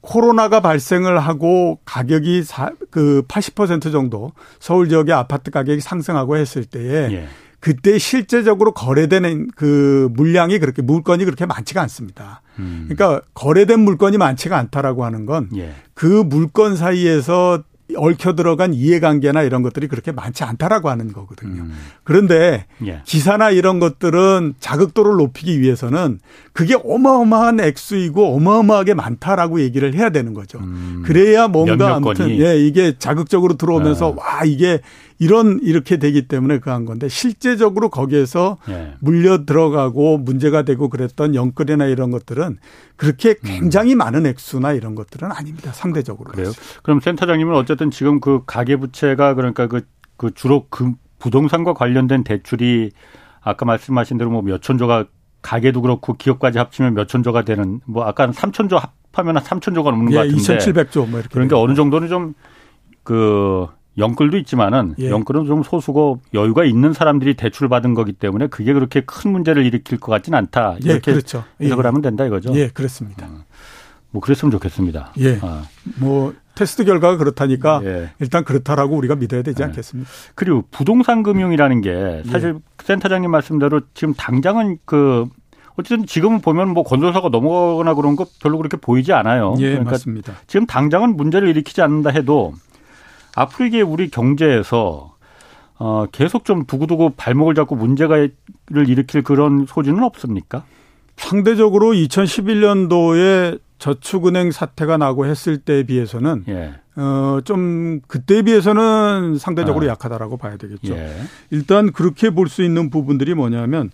코로나가 발생을 하고 가격이 사, 그80% 정도 서울 지역의 아파트 가격이 상승하고 했을 때에 예. 그때 실제적으로 거래되는 그 물량이 그렇게 물건이 그렇게 많지가 않습니다. 음. 그러니까 거래된 물건이 많지가 않다라고 하는 건그 예. 그 물건 사이에서 얽혀 들어간 이해관계나 이런 것들이 그렇게 많지 않다라고 하는 거거든요. 음. 그런데 예. 기사나 이런 것들은 자극도를 높이기 위해서는 그게 어마어마한 액수이고 어마어마하게 많다라고 얘기를 해야 되는 거죠. 음. 그래야 뭔가 아무튼 예, 이게 자극적으로 들어오면서 아. 와 이게 이런 이렇게 되기 때문에 그 한 건데 실제적으로 거기에서 예. 물려 들어가고 문제가 되고 그랬던 영끌이나 이런 것들은 그렇게 음. 굉장히 음. 많은 액수나 이런 것들은 아닙니다. 상대적으로. 그래요. 그럼 센터장님은 어쨌든 지금 그 가계 부채가 그러니까 그, 그 주로 그 부동산과 관련된 대출이 아까 말씀하신 대로 뭐 몇천조가 가게도 그렇고 기업까지 합치면 몇천조가 되는 뭐 아까 삼천조 합하면 한 삼천조가 넘는 예, 것 같은데 2,700조 뭐 이렇게 그러니까 어느 정도는 좀 그 영끌도 있지만은 예. 영끌은 좀 소수고 여유가 있는 사람들이 대출 받은 거기 때문에 그게 그렇게 큰 문제를 일으킬 것 같지는 않다. 예, 이렇게 예, 그렇죠. 해석을 예. 하면 된다 이거죠. 예, 그렇습니다. 어. 뭐 그랬으면 좋겠습니다. 예. 아. 뭐 테스트 결과가 그렇다니까 예. 일단 그렇다라고 우리가 믿어야 되지 예. 않겠습니까? 그리고 부동산 금융이라는 게 사실 예. 센터장님 말씀대로 지금 당장은 그 어쨌든 지금은 보면 뭐 건설사가 넘어가거나 그런 거 별로 그렇게 보이지 않아요. 예, 그러니까 맞습니다. 지금 당장은 문제를 일으키지 않는다 해도 앞으로 이게 우리 경제에서 어, 계속 좀 두고두고 발목을 잡고 문제가를 일으킬 그런 소지는 없습니까? 상대적으로 2011년도에 저축은행 사태가 나고 했을 때에 비해서는 예. 어 좀 그때에 비해서는 상대적으로 아. 약하다라고 봐야 되겠죠. 예. 일단 그렇게 볼 수 있는 부분들이 뭐냐면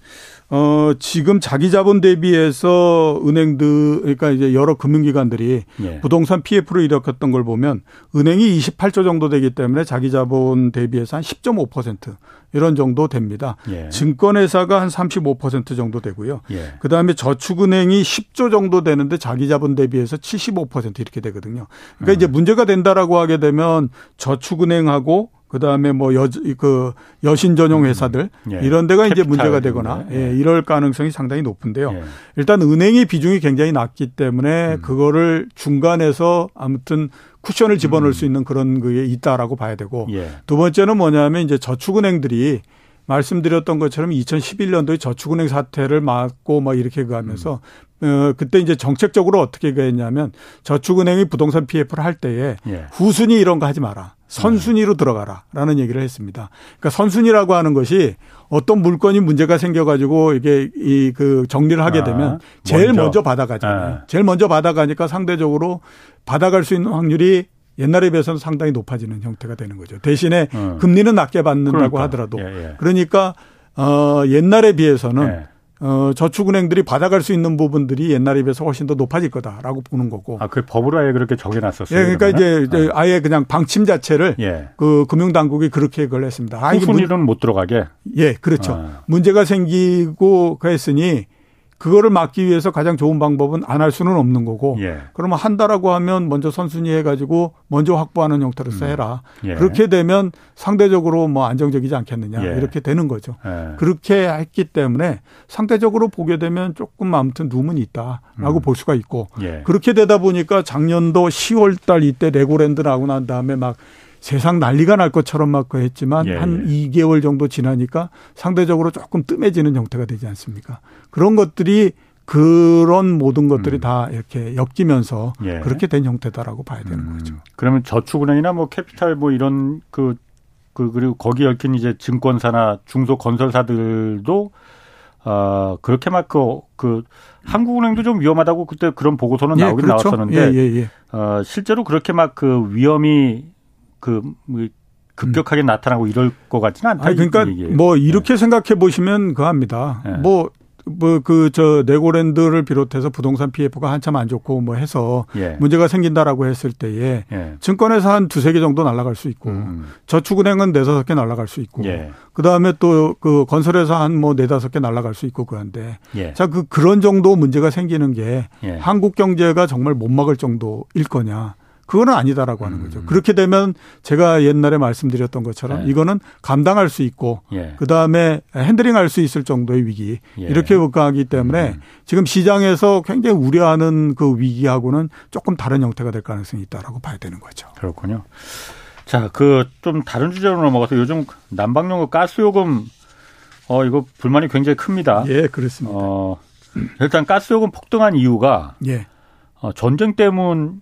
어, 지금 자기 자본 대비해서 은행들, 그러니까 이제 여러 금융기관들이 예. 부동산 PF를 일으켰던 걸 보면 은행이 28조 정도 되기 때문에 자기 자본 대비해서 한 10.5% 이런 정도 됩니다. 예. 증권회사가 한 35% 정도 되고요. 예. 그 다음에 저축은행이 10조 정도 되는데 자기 자본 대비해서 75% 이렇게 되거든요. 그러니까 음. 이제 문제가 된다 라고 하게 되면 저축은행하고 그다음에 뭐 여 그 여신 전용 음. 회사들 예. 이런 데가 이제 문제가 되거나 예. 예. 이럴 가능성이 상당히 높은데요. 예. 일단 은행의 비중이 굉장히 낮기 때문에 음. 그거를 중간에서 아무튼 쿠션을 집어넣을 음. 수 있는 그런 그게 있다라고 봐야 되고 예. 두 번째는 뭐냐면 이제 저축은행들이 말씀드렸던 것처럼 2011년도에 저축은행 사태를 막고 뭐 이렇게 가면서 음. 어 그때 이제 정책적으로 어떻게 했냐면 저축은행이 부동산 PF를 할 때에 예. 후순위 이런 거 하지 마라. 선순위로 들어가라라는 얘기를 했습니다. 그러니까 선순위라고 하는 것이 어떤 물건이 문제가 생겨가지고 이게 이 그 정리를 하게 아, 되면 제일 먼저, 먼저 받아가잖아요. 네. 제일 먼저 받아가니까 상대적으로 받아갈 수 있는 확률이 옛날에 비해서는 상당히 높아지는 형태가 되는 거죠. 대신에 음. 금리는 낮게 받는다고 그러니까. 하더라도 예, 예. 그러니까 어 옛날에 비해서는 예. 어, 저축은행들이 받아갈 수 있는 부분들이 옛날에 비해서 훨씬 더 높아질 거다라고 보는 거고. 아, 그 법으로 아예 그렇게 정해놨었어요. 예, 그러니까 이제, 이제 아. 아예 그냥 방침 자체를 예. 그 금융당국이 그렇게 그걸 했습니다. 아, 후순위로는 못 들어가게. 예, 그렇죠. 아. 문제가 생기고 그랬으니 그거를 막기 위해서 가장 좋은 방법은 안 할 수는 없는 거고 예. 그러면 한다라고 하면 먼저 선순위 해가지고 먼저 확보하는 형태로서 음. 해라. 예. 그렇게 되면 상대적으로 뭐 안정적이지 않겠느냐 예. 이렇게 되는 거죠. 예. 그렇게 했기 때문에 상대적으로 보게 되면 조금 아무튼 room은 있다라고 음. 볼 수가 있고 예. 그렇게 되다 보니까 작년도 10월달 이때 레고랜드 나고 난 다음에 막 세상 난리가 날 것처럼 막 그 했지만 예, 한 예. 2개월 정도 지나니까 상대적으로 조금 뜸해지는 형태가 되지 않습니까? 그런 것들이 그런 모든 것들이 음. 다 이렇게 엮이면서 예. 그렇게 된 형태다라고 봐야 되는 음. 거죠. 그러면 저축은행이나 뭐 캐피탈 뭐 이런 그, 그 그리고 거기 얽힌 이제 증권사나 중소 건설사들도 어 그렇게 막 그 그 한국은행도 좀 위험하다고 그때 그런 보고서는 예, 나오긴 그렇죠? 나왔었는데 예, 예, 예. 어 실제로 그렇게 막 그 위험이 그뭐 급격하게 음. 나타나고 이럴 것 같지는 않다. 아니, 그러니까 뭐 이렇게 네. 생각해 보시면 그합니다. 네. 뭐 뭐그저 네고랜드를 비롯해서 부동산 PF가 한참 안 좋고 뭐 해서 예. 문제가 생긴다라고 했을 때에 예. 증권에서 한 두세 개 정도 날아갈 수 있고 음. 저축은행은 네다섯 개 날아갈 수 있고 예. 그다음에 또 그 건설에서 한 뭐 네다섯 개 날아갈 수 있고 그런데 예. 자그 그런 정도 문제가 생기는 게 예. 한국 경제가 정말 못 막을 정도일 거냐 그거는 아니다라고 하는 거죠. 음. 그렇게 되면 제가 옛날에 말씀드렸던 것처럼 네. 이거는 감당할 수 있고 예. 그 다음에 핸들링할 수 있을 정도의 위기 예. 이렇게 가기 때문에 음. 지금 시장에서 굉장히 우려하는 그 위기하고는 조금 다른 형태가 될 가능성이 있다라고 봐야 되는 거죠. 그렇군요. 자, 그 좀 다른 주제로 넘어가서 요즘 난방용구 가스요금 어 이거 불만이 굉장히 큽니다. 예, 그렇습니다. 어, 일단 가스요금 폭등한 이유가 예. 어, 전쟁 때문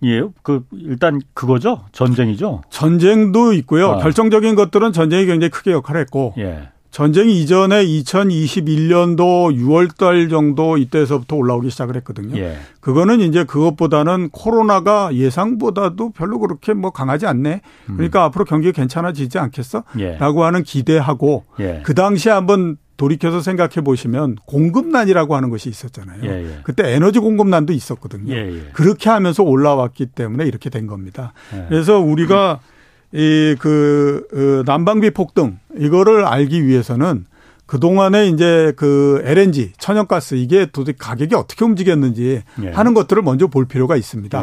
이에요? 그 일단 그거죠? 전쟁이죠? 전쟁도 있고요. 아. 결정적인 것들은 전쟁이 굉장히 크게 역할을 했고 예. 전쟁 이전에 2021년도 6월 달 정도 이때서부터 올라오기 시작을 했거든요. 예. 그거는 이제 그것보다는 코로나가 예상보다도 별로 그렇게 뭐 강하지 않네. 그러니까 음. 앞으로 경기가 괜찮아지지 않겠어? 예. 라고 하는 기대하고 예. 그 당시에 한번 돌이켜서 생각해 보시면 공급난이라고 하는 것이 있었잖아요. 예, 예. 그때 에너지 공급난도 있었거든요. 예, 예. 그렇게 하면서 올라왔기 때문에 이렇게 된 겁니다. 예. 그래서 우리가 이그 어, 난방비 폭등 이거를 알기 위해서는 그 동안에 이제 그 LNG 천연가스 이게 도대체 가격이 어떻게 움직였는지 예. 하는 것들을 먼저 볼 필요가 있습니다.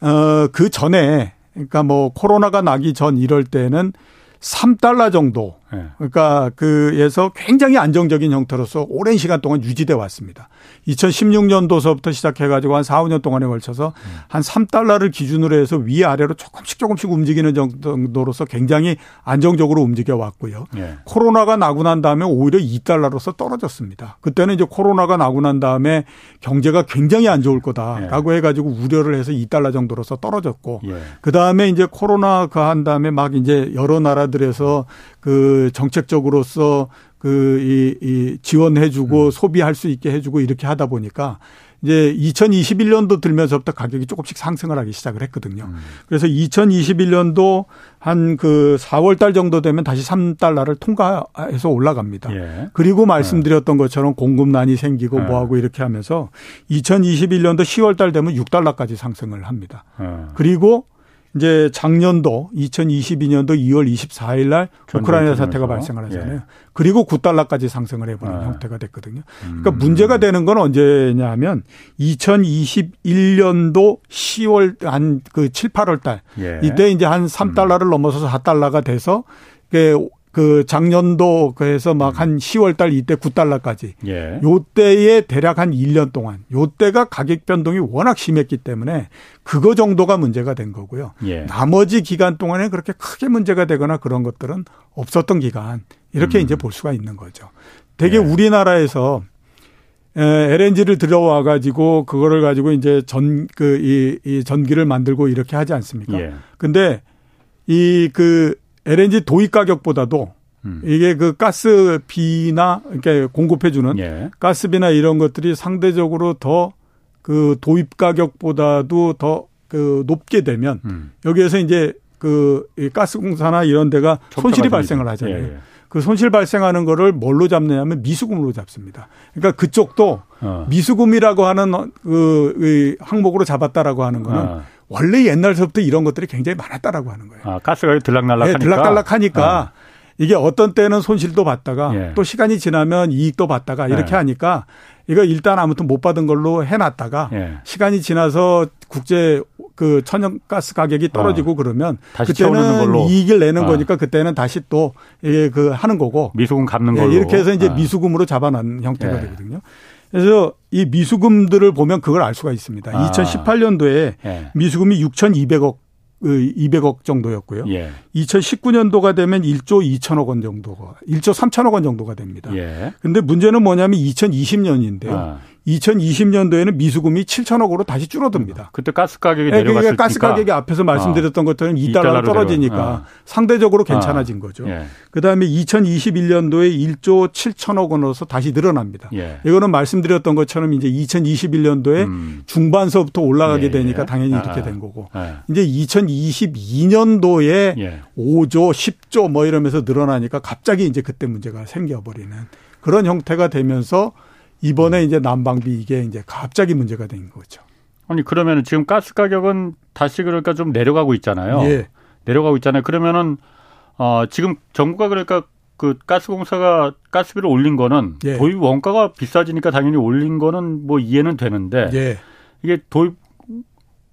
어 그 전에 그러니까 뭐 코로나가 나기 전 이럴 때는 3달러 정도. 네. 그러니까 그에서 굉장히 안정적인 형태로서 오랜 시간 동안 유지돼 왔습니다. 2016년도서부터 시작해 가지고 한 4, 5년 동안에 걸쳐서 음. 한 3달러를 기준으로 해서 위아래로 조금씩 조금씩 움직이는 정도로서 굉장히 안정적으로 움직여 왔고요. 네. 코로나가 나고 난 다음에 오히려 2달러로서 떨어졌습니다. 그때는 이제 코로나가 나고 난 다음에 경제가 굉장히 안 좋을 거다라고 네. 해 가지고 우려를 해서 2달러 정도로서 떨어졌고 예. 그다음에 이제 코로나가 한 다음에 막 이제 여러 나라들에서 그 정책적으로서 그, 이, 이 지원해주고 음. 소비할 수 있게 해주고 이렇게 하다 보니까 이제 2021년도 들면서부터 가격이 조금씩 상승을 하기 시작을 했거든요. 음. 그래서 2021년도 한 그 4월 달 정도 되면 다시 3달러를 통과해서 올라갑니다. 예. 그리고 말씀드렸던 것처럼 공급난이 생기고 예. 뭐하고 이렇게 하면서 2021년도 10월 달 되면 6달러까지 상승을 합니다. 예. 그리고 이제 작년도 2022년도 2월 24일 날 우크라이나 사태가 발생을 하잖아요. 예. 그리고 9달러까지 상승을 해보는 아. 형태가 됐거든요. 그러니까 음. 문제가 되는 건 언제냐 하면 2021년도 10월 한 그 7, 8월 달 예. 이때 이제 한 3달러를 음. 넘어서서 4달러가 돼서 그 작년도 그래서 막한 음. 10월 달 이때 9달러까지 예. 요때에 대략 한 1년 동안 요때가 가격 변동이 워낙 심했기 때문에 그거 정도가 문제가 된 거고요. 예. 나머지 기간 동안에 그렇게 크게 문제가 되거나 그런 것들은 없었던 기간 이렇게 음. 이제 볼 수가 있는 거죠. 되게 예. 우리나라에서 LNG를 들어와 가지고 그거를 가지고 이제 전 그이 이 전기를 만들고 이렇게 하지 않습니까? 예. 근데 이그 LNG 도입 가격보다도 음. 이게 그 가스비나 이렇게 공급해주는 예. 가스비나 이런 것들이 상대적으로 더 그 도입 가격보다도 더 그 높게 되면 음. 여기에서 이제 그 가스공사나 이런 데가 손실이 발생을 하잖아요. 예, 예. 그 손실 발생하는 거를 뭘로 잡느냐면 미수금으로 잡습니다. 그러니까 그쪽도 어. 미수금이라고 하는 그, 그 항목으로 잡았다라고 하는 거는 어. 원래 옛날서부터 이런 것들이 굉장히 많았다라고 하는 거예요. 아, 가스가 들락날락하니까. 네, 들락달락하니까 어. 이게 어떤 때는 손실도 봤다가 예. 또 시간이 지나면 이익도 봤다가 이렇게 예. 하니까 이거 일단 아무튼 못 받은 걸로 해놨다가 예. 시간이 지나서 국제 그 천연가스 가격이 떨어지고 어. 그러면 그때는 이익을 내는 어. 거니까 그때는 다시 또 이게 그 하는 거고 미수금 갚는 예, 걸로 이렇게 해서 이제 어. 미수금으로 잡아놓은 형태가 예. 되거든요. 그래서 이 미수금들을 보면 그걸 알 수가 있습니다. 아. 2018년도에 예. 미수금이 6,200억 200억 그 정도였고요. 예. 2019년도가 되면 1조 2천억 원 정도가 1조 3천억 원 정도가 됩니다. 예. 근데 문제는 뭐냐면 2020년인데요. 아. 2020년도에는 미수금이 7천억으로 다시 줄어듭니다. 그때 가스 가격이 네, 내려갔으니까. 그러니까 가스 가격이 앞에서 말씀드렸던 어. 것처럼 2달러로 떨어지니까 어. 상대적으로 괜찮아진 거죠. 예. 그다음에 2021년도에 1조 7천억 원으로서 다시 늘어납니다. 예. 이거는 말씀드렸던 것처럼 이제 2021년도에 음. 중반서부터 올라가게 예. 되니까 당연히 아. 이렇게 된 거고. 예. 이제 2022년도에 5조, 10조 뭐 이러면서 늘어나니까 갑자기 이제 그때 문제가 생겨버리는 그런 형태가 되면서 이번에 이제 난방비 이게 이제 갑자기 문제가 된 거죠. 아니 그러면 지금 가스 가격은 다시 그러니까 좀 내려가고 있잖아요. 예. 내려가고 있잖아요. 그러면은 어 지금 정부가 그러니까 그 가스공사가 가스비를 올린 거는 예. 도입 원가가 비싸지니까 당연히 올린 거는 뭐 이해는 되는데 예. 이게 도입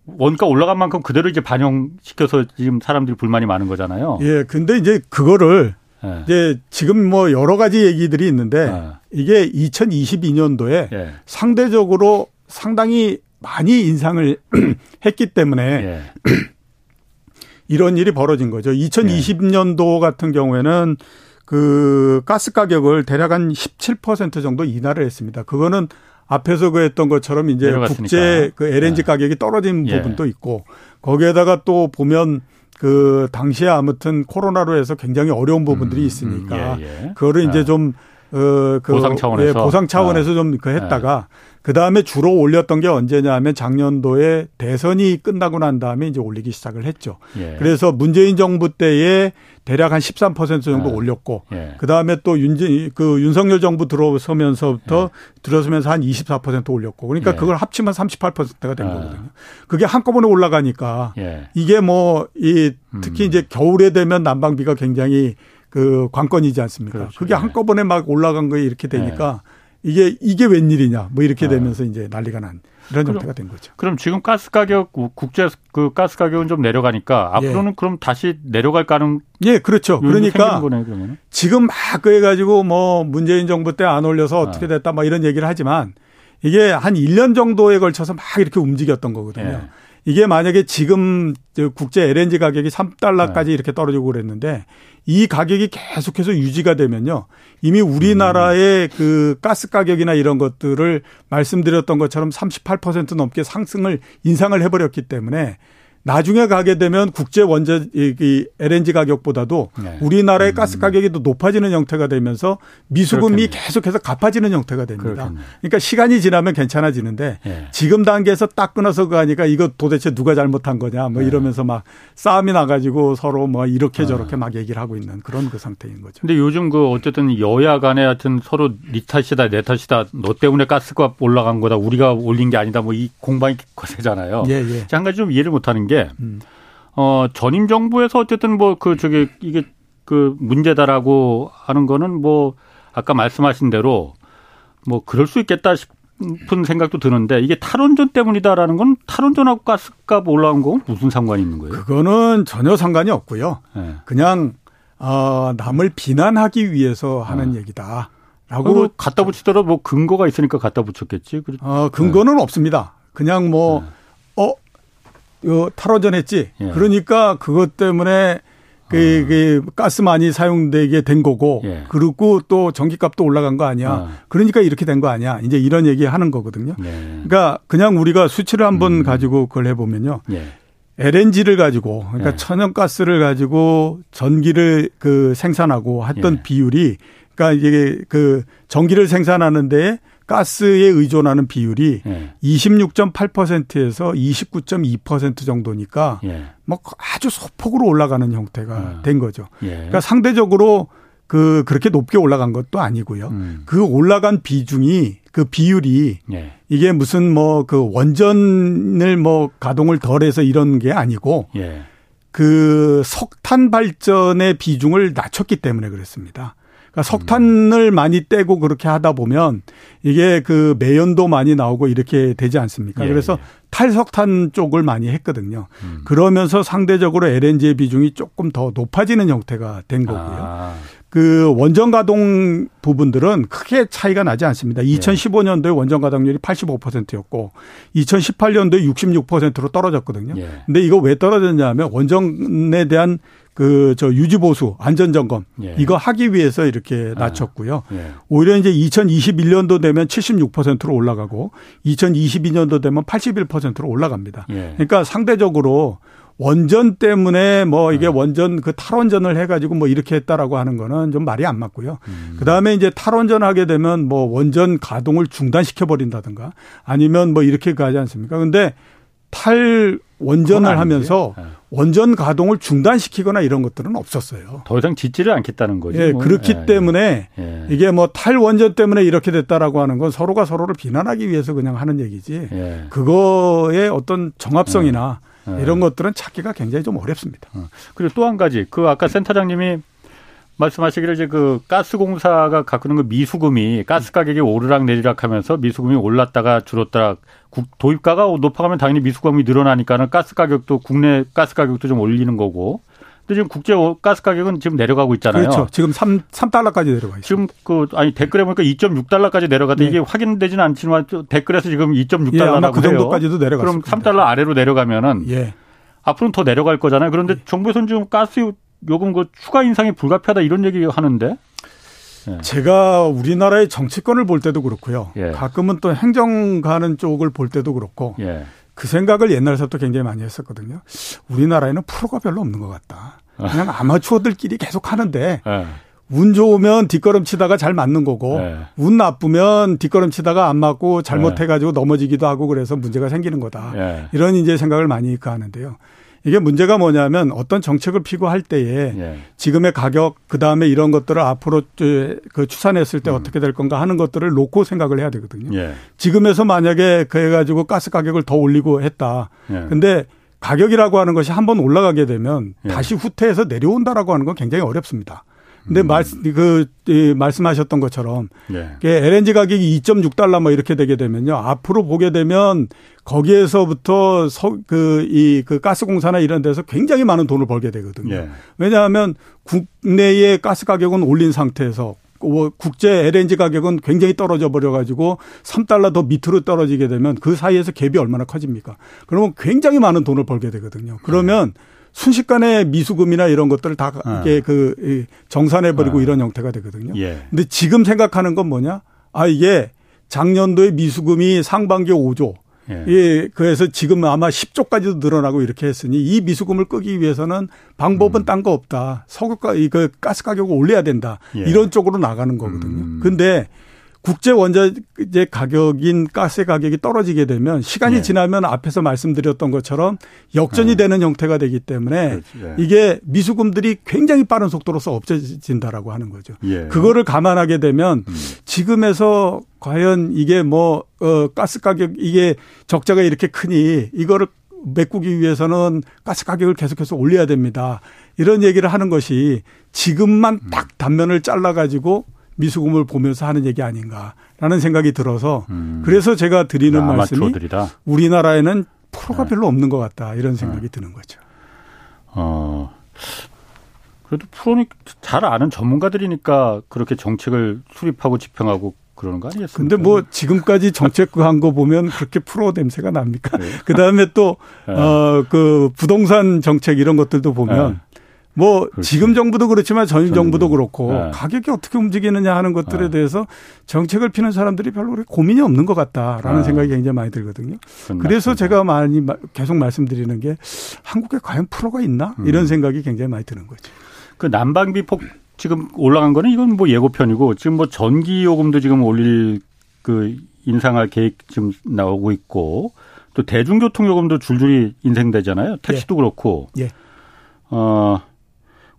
원가 올라간 만큼 그대로 이제 반영시켜서 지금 사람들이 불만이 많은 거잖아요. 예. 근데 이제 그거를 예. 이제 지금 뭐 여러 가지 얘기들이 있는데 예. 이게 2022년도에 예. 상대적으로 상당히 많이 인상을 했기 때문에 예. 이런 일이 벌어진 거죠. 2020년도 같은 경우에는 그 가스 가격을 대략 한 17% 정도 인하를 했습니다. 그거는 앞에서 그 했던 것처럼 이제 내려갔으니까. 국제 그 LNG 예. 가격이 떨어진 부분도 있고 거기에다가 또 보면 그 당시에 아무튼 코로나로 해서 굉장히 어려운 부분들이 음, 있으니까 음, 예, 예. 그거를 이제 예. 좀 어, 그 보상 차원에서 예, 보상 차원에서 아. 좀그 했다가 그 다음에 주로 올렸던 게 언제냐면 작년도에 대선이 끝나고 난 다음에 이제 올리기 시작을 했죠. 예. 그래서 문재인 정부 때에 대략 한 13% 정도 예. 올렸고 예. 그 다음에 또 윤진 그 윤석열 정부 들어서면서부터 예. 들어서면서 한 24% 올렸고 그러니까 예. 그걸 합치면 38%가 된 아. 거거든요. 그게 한꺼번에 올라가니까 예. 이게 뭐 이 특히 음. 이제 겨울에 되면 난방비가 굉장히 그 관건이지 않습니까? 그렇죠. 그게 예. 한꺼번에 막 올라간 거에 이렇게 되니까 이게 이게 웬일이냐 뭐 이렇게 되면서 이제 난리가 난 이런 그럼, 형태가 된 거죠. 그럼 지금 가스 가격 국제 그 가스 가격은 좀 내려가니까 앞으로는 예. 그럼 다시 내려갈 가능 예, 그렇죠. 그러니까 거네, 지금 막 그래 가지고 뭐 문재인 정부 때 안 올려서 어떻게 아. 됐다 막 이런 얘기를 하지만 이게 한 1년 정도에 걸쳐서 막 이렇게 움직였던 거거든요. 예. 이게 만약에 지금 국제 LNG 가격이 3달러까지 네. 이렇게 떨어지고 그랬는데 이 가격이 계속해서 유지가 되면요. 이미 우리나라의 음. 그 가스 가격이나 이런 것들을 말씀드렸던 것처럼 38% 넘게 상승을 인상을 해버렸기 때문에 나중에 가게 되면 국제 원자 이 LNG 가격보다도 네. 우리나라의 음. 가스 가격이 더 높아지는 형태가 되면서 미수금이 그렇겠네요. 계속해서 갚아지는 형태가 됩니다. 그렇겠네요. 그러니까 시간이 지나면 괜찮아지는데 네. 지금 단계에서 딱 끊어서 가니까 이거 도대체 누가 잘못한 거냐 뭐 네. 이러면서 막 싸움이 나가지고 서로 뭐 이렇게 아. 저렇게 막 얘기를 하고 있는 그런 그 상태인 거죠. 근데 요즘 그 어쨌든 여야 간에 하여튼 서로 니 탓이다 내 탓이다 너 때문에 가스가 올라간 거다 우리가 올린 게 아니다 뭐 이 공방이 거세잖아요. 예, 예. 한 가지 좀 이해를 못하는 게 게, 음. 어, 전임 정부에서 어쨌든 뭐 그 저기 이게 그 문제다라고 하는 거는 뭐 아까 말씀하신 대로 뭐 그럴 수 있겠다 싶은 생각도 드는데 이게 탈원전 때문이다라는 건 탈원전하고 가스값 올라온 건 무슨 상관이 있는 거예요? 그거는 전혀 상관이 없고요. 네. 그냥 어, 남을 비난하기 위해서 하는 네. 얘기다. 라고 갖다 붙이더라도 뭐 근거가 있으니까 갖다 붙였겠지. 어, 근거는 네. 없습니다. 그냥 뭐 네. 어, 요 탈원전했지. 예. 그러니까 그것 때문에 그, 어. 그 가스 많이 사용되게 된 거고 예. 그리고 또 전기값도 올라간 거 아니야. 어. 그러니까 이렇게 된 거 아니야. 이제 이런 얘기 하는 거거든요. 예. 그러니까 그냥 우리가 수치를 한번 음. 가지고 그걸 해보면요. 예. LNG를 가지고 그러니까 예. 천연가스를 가지고 전기를 그 생산하고 했던 예. 비율이 그러니까 이게 그 전기를 생산하는데 가스에 의존하는 비율이 예. 26.8%에서 29.2% 정도니까 예. 뭐 아주 소폭으로 올라가는 형태가 예. 된 거죠. 예. 그러니까 상대적으로 그 그렇게 높게 올라간 것도 아니고요. 음. 그 올라간 비중이 그 비율이 예. 이게 무슨 뭐 그 원전을 뭐 가동을 덜해서 이런 게 아니고 예. 그 석탄 발전의 비중을 낮췄기 때문에 그렇습니다. 그러니까 석탄을 많이 떼고 그렇게 하다 보면 이게 그 매연도 많이 나오고 이렇게 되지 않습니까? 예, 그래서 예. 탈석탄 쪽을 많이 했거든요. 음. 그러면서 상대적으로 LNG의 비중이 조금 더 높아지는 형태가 된 거고요. 아. 그 원전 가동 부분들은 크게 차이가 나지 않습니다. 2015년도에 원전 가동률이 85%였고 2018년도에 66%로 떨어졌거든요. 예. 근데 이거 왜 떨어졌냐면 원전에 대한 그 저 유지 보수 안전 점검 예. 이거 하기 위해서 이렇게 아. 낮췄고요. 아. 예. 오히려 이제 2021년도 되면 76%로 올라가고 2022년도 되면 81%로 올라갑니다. 예. 그러니까 상대적으로 원전 때문에 뭐 이게 네. 원전 그 탈원전을 해가지고 뭐 이렇게 했다라고 하는 거는 좀 말이 안 맞고요. 음. 그 다음에 이제 탈원전 하게 되면 뭐 원전 가동을 중단시켜 버린다든가 아니면 뭐 이렇게 가지 않습니까? 근데 탈 원전을 하면서 네. 원전 가동을 중단시키거나 이런 것들은 없었어요. 더 이상 짓지를 않겠다는 거죠. 예, 그렇기 예, 때문에 예. 이게 뭐 탈원전 때문에 이렇게 됐다라고 하는 건 서로가 서로를 비난하기 위해서 그냥 하는 얘기지. 예. 그거의 어떤 정합성이나 예. 네. 이런 것들은 찾기가 굉장히 좀 어렵습니다. 어. 그리고 또 한 가지 그 아까 센터장님이 말씀하시기를 이제 그 가스공사가 갖고 있는 그 미수금이 가스 가격이 오르락 내리락 하면서 미수금이 올랐다가 줄었다가 도입가가 높아가면 당연히 미수금이 늘어나니까는 가스 가격도 국내 가스 가격도 좀 올리는 거고 근데 지금 국제 가스 가격은 지금 내려가고 있잖아요. 그렇죠. 지금 3, 3달러까지 내려가 있어요. 지금 그, 아니, 댓글에 보니까 2.6달러까지 내려가다 네. 이게 확인되지는 않지만 댓글에서 지금 2.6달러라고 예, 그 정도까지도 내려가 그럼 3달러 아래로 내려가면은. 예. 앞으로는 더 내려갈 거잖아요. 그런데 예. 정부에서는 지금 가스 요금 그 추가 인상이 불가피하다 이런 얘기 하는데. 예. 제가 우리나라의 정치권을 볼 때도 그렇고요. 예. 가끔은 또 행정 가는 쪽을 볼 때도 그렇고. 예. 그 생각을 옛날서부터 굉장히 많이 했었거든요. 우리나라에는 프로가 별로 없는 것 같다. 그냥 아마추어들끼리 계속 하는데 네. 운 좋으면 뒷걸음 치다가 잘 맞는 거고 네. 운 나쁘면 뒷걸음 치다가 안 맞고 잘못해가지고 네. 넘어지기도 하고 그래서 문제가 생기는 거다. 이런 이제 생각을 많이 하는데요. 이게 문제가 뭐냐면 어떤 정책을 피고 할 때에 예. 지금의 가격 그 다음에 이런 것들을 앞으로 그 추산했을 때 음. 어떻게 될 건가 하는 것들을 놓고 생각을 해야 되거든요. 예. 지금에서 만약에 그래 가지고 가스 가격을 더 올리고 했다. 예. 근데 가격이라고 하는 것이 한번 올라가게 되면 예. 다시 후퇴해서 내려온다라고 하는 건 굉장히 어렵습니다. 근데 음. 말, 그, 이, 말씀하셨던 것처럼 네. LNG 가격이 2.6달러 뭐 이렇게 되게 되면요. 앞으로 보게 되면 거기에서부터 서, 그, 이, 그 가스공사나 이런 데서 굉장히 많은 돈을 벌게 되거든요. 네. 왜냐하면 국내의 가스 가격은 올린 상태에서 뭐 국제 LNG 가격은 굉장히 떨어져 버려 가지고 3달러 더 밑으로 떨어지게 되면 그 사이에서 갭이 얼마나 커집니까? 그러면 굉장히 많은 돈을 벌게 되거든요. 그러면 네. 순식간에 미수금이나 이런 것들을 다 네. 이게 그 정산해 버리고 네. 이런 형태가 되거든요. 예. 근데 지금 생각하는 건 뭐냐? 아 이게 작년도에 미수금이 상반기 5조. 예. 예. 그래서 지금 아마 10조까지도 늘어나고 이렇게 했으니 이 미수금을 끄기 위해서는 방법은 음. 딴거 없다. 석유가 이그 가스 가격을 올려야 된다. 예. 이런 쪽으로 나가는 거거든요. 음. 근데 국제 원자재 가격인 가스 가격이 떨어지게 되면 시간이 네. 지나면 앞에서 말씀드렸던 것처럼 역전이 어. 되는 형태가 되기 때문에 네. 이게 미수금들이 굉장히 빠른 속도로서 없어진다라고 하는 거죠. 예. 그거를 감안하게 되면 음. 지금에서 과연 이게 뭐, 어, 가스 가격 이게 적자가 이렇게 크니 이거를 메꾸기 위해서는 가스 가격을 계속해서 올려야 됩니다. 이런 얘기를 하는 것이 지금만 음. 딱 단면을 잘라가지고 미수금을 보면서 하는 얘기 아닌가라는 생각이 들어서 음. 그래서 제가 드리는 아, 말씀이 우리나라에는 프로가 네. 별로 없는 것 같다 이런 생각이 네. 드는 거죠. 어. 그래도 프로니 잘 아는 전문가들이니까 그렇게 정책을 수립하고 집행하고 그러는 거 아니겠습니까? 근데 뭐 지금까지 정책 한 거 보면 그렇게 프로 냄새가 납니까? 네. 그 다음에 또, 네. 어, 그 부동산 정책 이런 것들도 보면 네. 뭐 그렇죠. 지금 정부도 그렇지만 전 정부도 그렇고 네. 가격이 어떻게 움직이느냐 하는 것들에 네. 대해서 정책을 피는 사람들이 별로 고민이 없는 것 같다라는 네. 생각이 굉장히 많이 들거든요. 그래서 맞습니다. 제가 많이 계속 말씀드리는 게 한국에 과연 프로가 있나 음. 이런 생각이 굉장히 많이 드는 거죠. 그 난방비 폭 지금 올라간 거는 이건 뭐 예고편이고 지금 뭐 전기 요금도 지금 올릴 그 인상할 계획 지금 나오고 있고 또 대중교통 요금도 줄줄이 인생되잖아요. 택시도 예. 그렇고. 예. 어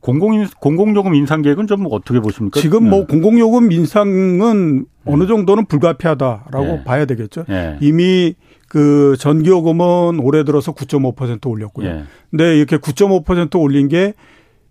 공공 공공요금 인상 계획은 좀 어떻게 보십니까? 지금 뭐 네. 공공요금 인상은 어느 정도는 불가피하다라고 네. 봐야 되겠죠. 네. 이미 그 전기요금은 올해 들어서 9.5% 올렸고요. 네. 근데 이렇게 9.5% 올린 게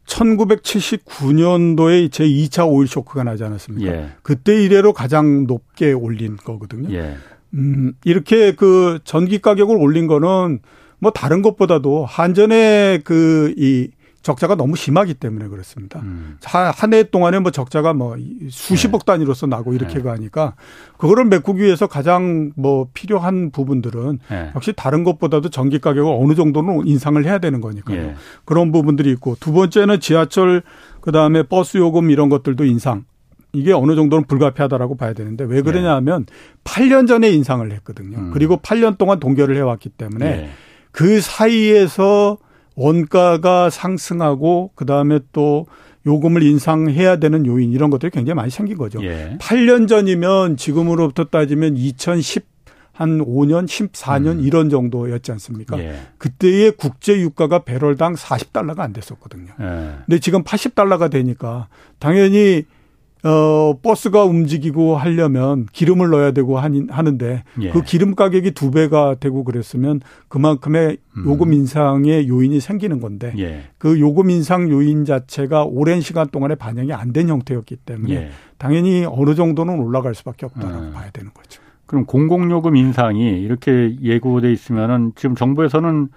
1979년도에 제 2차 오일 쇼크가 나지 않았습니까? 예. 그때 이래로 가장 높게 올린 거거든요. 예. 음, 이렇게 그 전기 가격을 올린 거는 뭐 다른 것보다도 한전의 그이 적자가 너무 심하기 때문에 그렇습니다. 음. 한해 동안에 뭐 적자가 뭐 수십억 네. 단위로서 나고 이렇게 네. 가니까 그거를 메꾸기 위해서 가장 뭐 필요한 부분들은 네. 역시 다른 것보다도 전기 가격을 어느 정도는 인상을 해야 되는 거니까요. 네. 그런 부분들이 있고 두 번째는 지하철 그다음에 버스 요금 이런 것들도 인상 이게 어느 정도는 불가피하다라고 봐야 되는데 왜 그러냐 하면 8년 전에 인상을 했거든요. 음. 그리고 8년 동안 동결을 해왔기 때문에 예. 그 사이에서 원가가 상승하고 그다음에 또 요금을 인상해야 되는 요인 이런 것들이 굉장히 많이 생긴 거죠. 예. 8년 전이면 지금으로부터 따지면 2010 한 5년, 14년 음. 이런 정도였지 않습니까? 예. 그때의 국제 유가가 배럴당 40달러가 안 됐었거든요. 예. 근데 지금 80달러가 되니까 당연히 어, 버스가 움직이고 하려면 기름을 넣어야 되고 하는데 예. 그 기름 가격이 두 배가 되고 그랬으면 그만큼의 음. 요금 인상의 요인이 생기는 건데 예. 그 요금 인상 요인 자체가 오랜 시간 동안에 반영이 안 된 형태였기 때문에 예. 당연히 어느 정도는 올라갈 수밖에 없다라고 음. 봐야 되는 거죠. 그럼 공공요금 인상이 이렇게 예고돼 있으면은 지금 정부에서는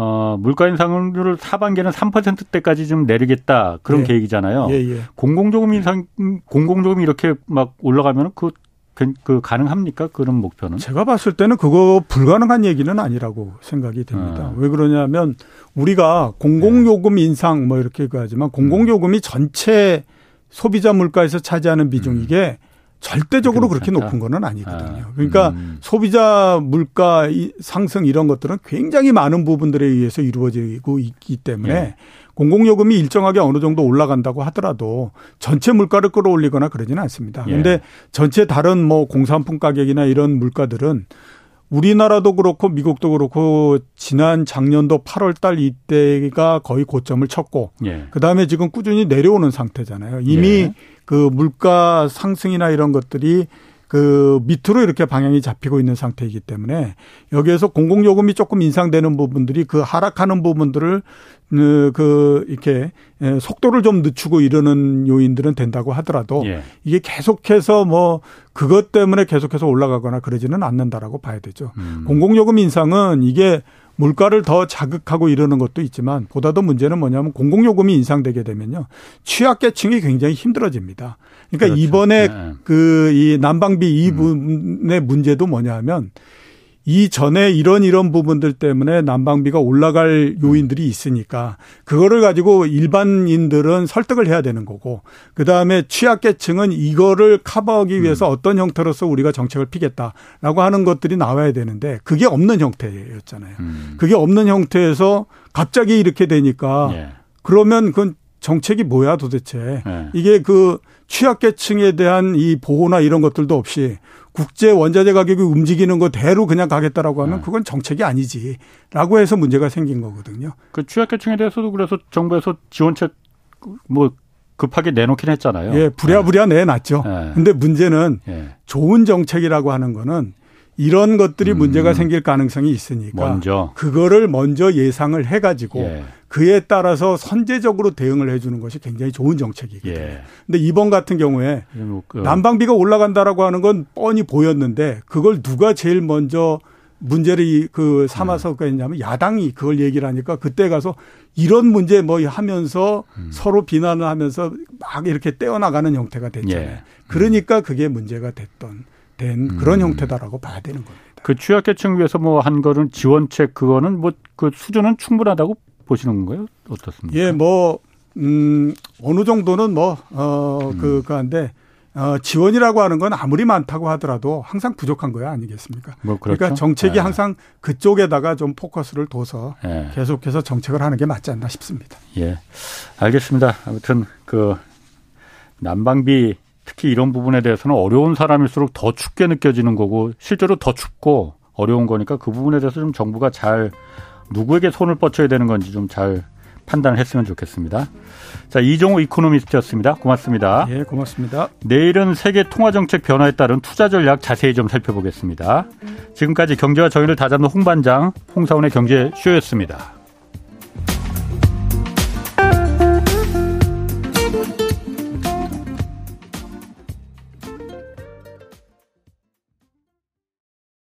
어, 물가 인상률을 하반기에는 3%대까지 좀 내리겠다 그런 예. 계획이잖아요. 예, 예. 공공조금 인상 공공조금이 이렇게 막 올라가면 그, 그, 그 가능합니까? 그런 목표는? 제가 봤을 때는 그거 불가능한 얘기는 아니라고 생각이 됩니다. 어. 왜 그러냐면 우리가 공공요금 네. 인상 뭐 이렇게 하지만 공공요금이 전체 소비자 물가에서 차지하는 비중 이게 음. 절대적으로 그렇게 높은 거는 아니거든요. 아, 그러니까 음. 소비자 물가 상승 이런 것들은 굉장히 많은 부분들에 의해서 이루어지고 있기 때문에 예. 공공요금이 일정하게 어느 정도 올라간다고 하더라도 전체 물가를 끌어올리거나 그러지는 않습니다. 그런데 예. 전체 다른 뭐 공산품 가격이나 이런 물가들은 우리나라도 그렇고 미국도 그렇고 지난 작년도 8월 달 이때가 거의 고점을 쳤고 예. 그다음에 지금 꾸준히 내려오는 상태잖아요. 이미 예. 그 물가 상승이나 이런 것들이 그 밑으로 이렇게 방향이 잡히고 있는 상태이기 때문에 여기에서 공공요금이 조금 인상되는 부분들이 그 하락하는 부분들을 그, 그 이렇게 예, 속도를 좀 늦추고 이러는 요인들은 된다고 하더라도 예. 이게 계속해서 뭐 그것 때문에 계속해서 올라가거나 그러지는 않는다라고 봐야 되죠. 음. 공공요금 인상은 이게 물가를 더 자극하고 이러는 것도 있지만 보다도 문제는 뭐냐면 공공요금이 인상되게 되면요. 취약계층이 굉장히 힘들어집니다. 그러니까 그렇죠. 이번에 네. 그이 난방비 이 부분의 음. 문제도 뭐냐면 이 전에 이런 이런 부분들 때문에 난방비가 올라갈 요인들이 있으니까 그거를 가지고 일반인들은 설득을 해야 되는 거고 그다음에 취약계층은 이거를 커버하기 위해서 음. 어떤 형태로서 우리가 정책을 피겠다라고 하는 것들이 나와야 되는데 그게 없는 형태였잖아요. 음. 그게 없는 형태에서 갑자기 이렇게 되니까 예. 그러면 그건 정책이 뭐야 도대체. 예. 이게 그 취약계층에 대한 이 보호나 이런 것들도 없이 국제 원자재 가격이 움직이는 거 대로 그냥 가겠다라고 하면 네. 그건 정책이 아니지라고 해서 문제가 생긴 거거든요. 그 취약계층에 대해서도 그래서 정부에서 지원책 뭐 급하게 내놓긴 했잖아요. 예, 부랴부랴 네. 내놨죠. 네. 근데 문제는 예. 좋은 정책이라고 하는 거는 이런 것들이 음. 문제가 생길 가능성이 있으니까 먼저. 그거를 먼저 예상을 해가지고 예. 그에 따라서 선제적으로 대응을 해주는 것이 굉장히 좋은 정책이거든요. 예. 근데 이번 같은 경우에 뭐그 난방비가 올라간다라고 하는 건 뻔히 보였는데 그걸 누가 제일 먼저 문제를 그 삼아서 음. 했냐면 야당이 그걸 얘기를 하니까 그때 가서 이런 문제 뭐 하면서 음. 서로 비난을 하면서 막 이렇게 떼어나가는 형태가 됐잖아요. 예. 그러니까 그게 문제가 됐던 된 그런 음. 형태다라고 봐야 되는 겁니다. 그 취약계층 위해서 뭐 한 거는 지원책 그거는 뭐 그 수준은 충분하다고 보시는 건가요? 어떻습니까? 예, 뭐, 음, 어느 정도는 뭐, 어, 음. 그, 그 한데, 어, 지원이라고 하는 건 아무리 많다고 하더라도 항상 부족한 거야 아니겠습니까? 뭐 그렇죠? 그러니까 정책이 네. 항상 그쪽에다가 좀 포커스를 둬서 네. 계속해서 정책을 하는 게 맞지 않나 싶습니다. 예. 알겠습니다. 아무튼 그 난방비 특히 이런 부분에 대해서는 어려운 사람일수록 더 춥게 느껴지는 거고 실제로 더 춥고 어려운 거니까 그 부분에 대해서 좀 정부가 잘 누구에게 손을 뻗쳐야 되는 건지 좀 잘 판단을 했으면 좋겠습니다. 자, 이종호 이코노미스트였습니다. 고맙습니다. 예, 고맙습니다. 내일은 세계 통화 정책 변화에 따른 투자 전략 자세히 좀 살펴보겠습니다. 지금까지 경제와 정의를 다잡는 홍반장 홍사원의 경제쇼였습니다.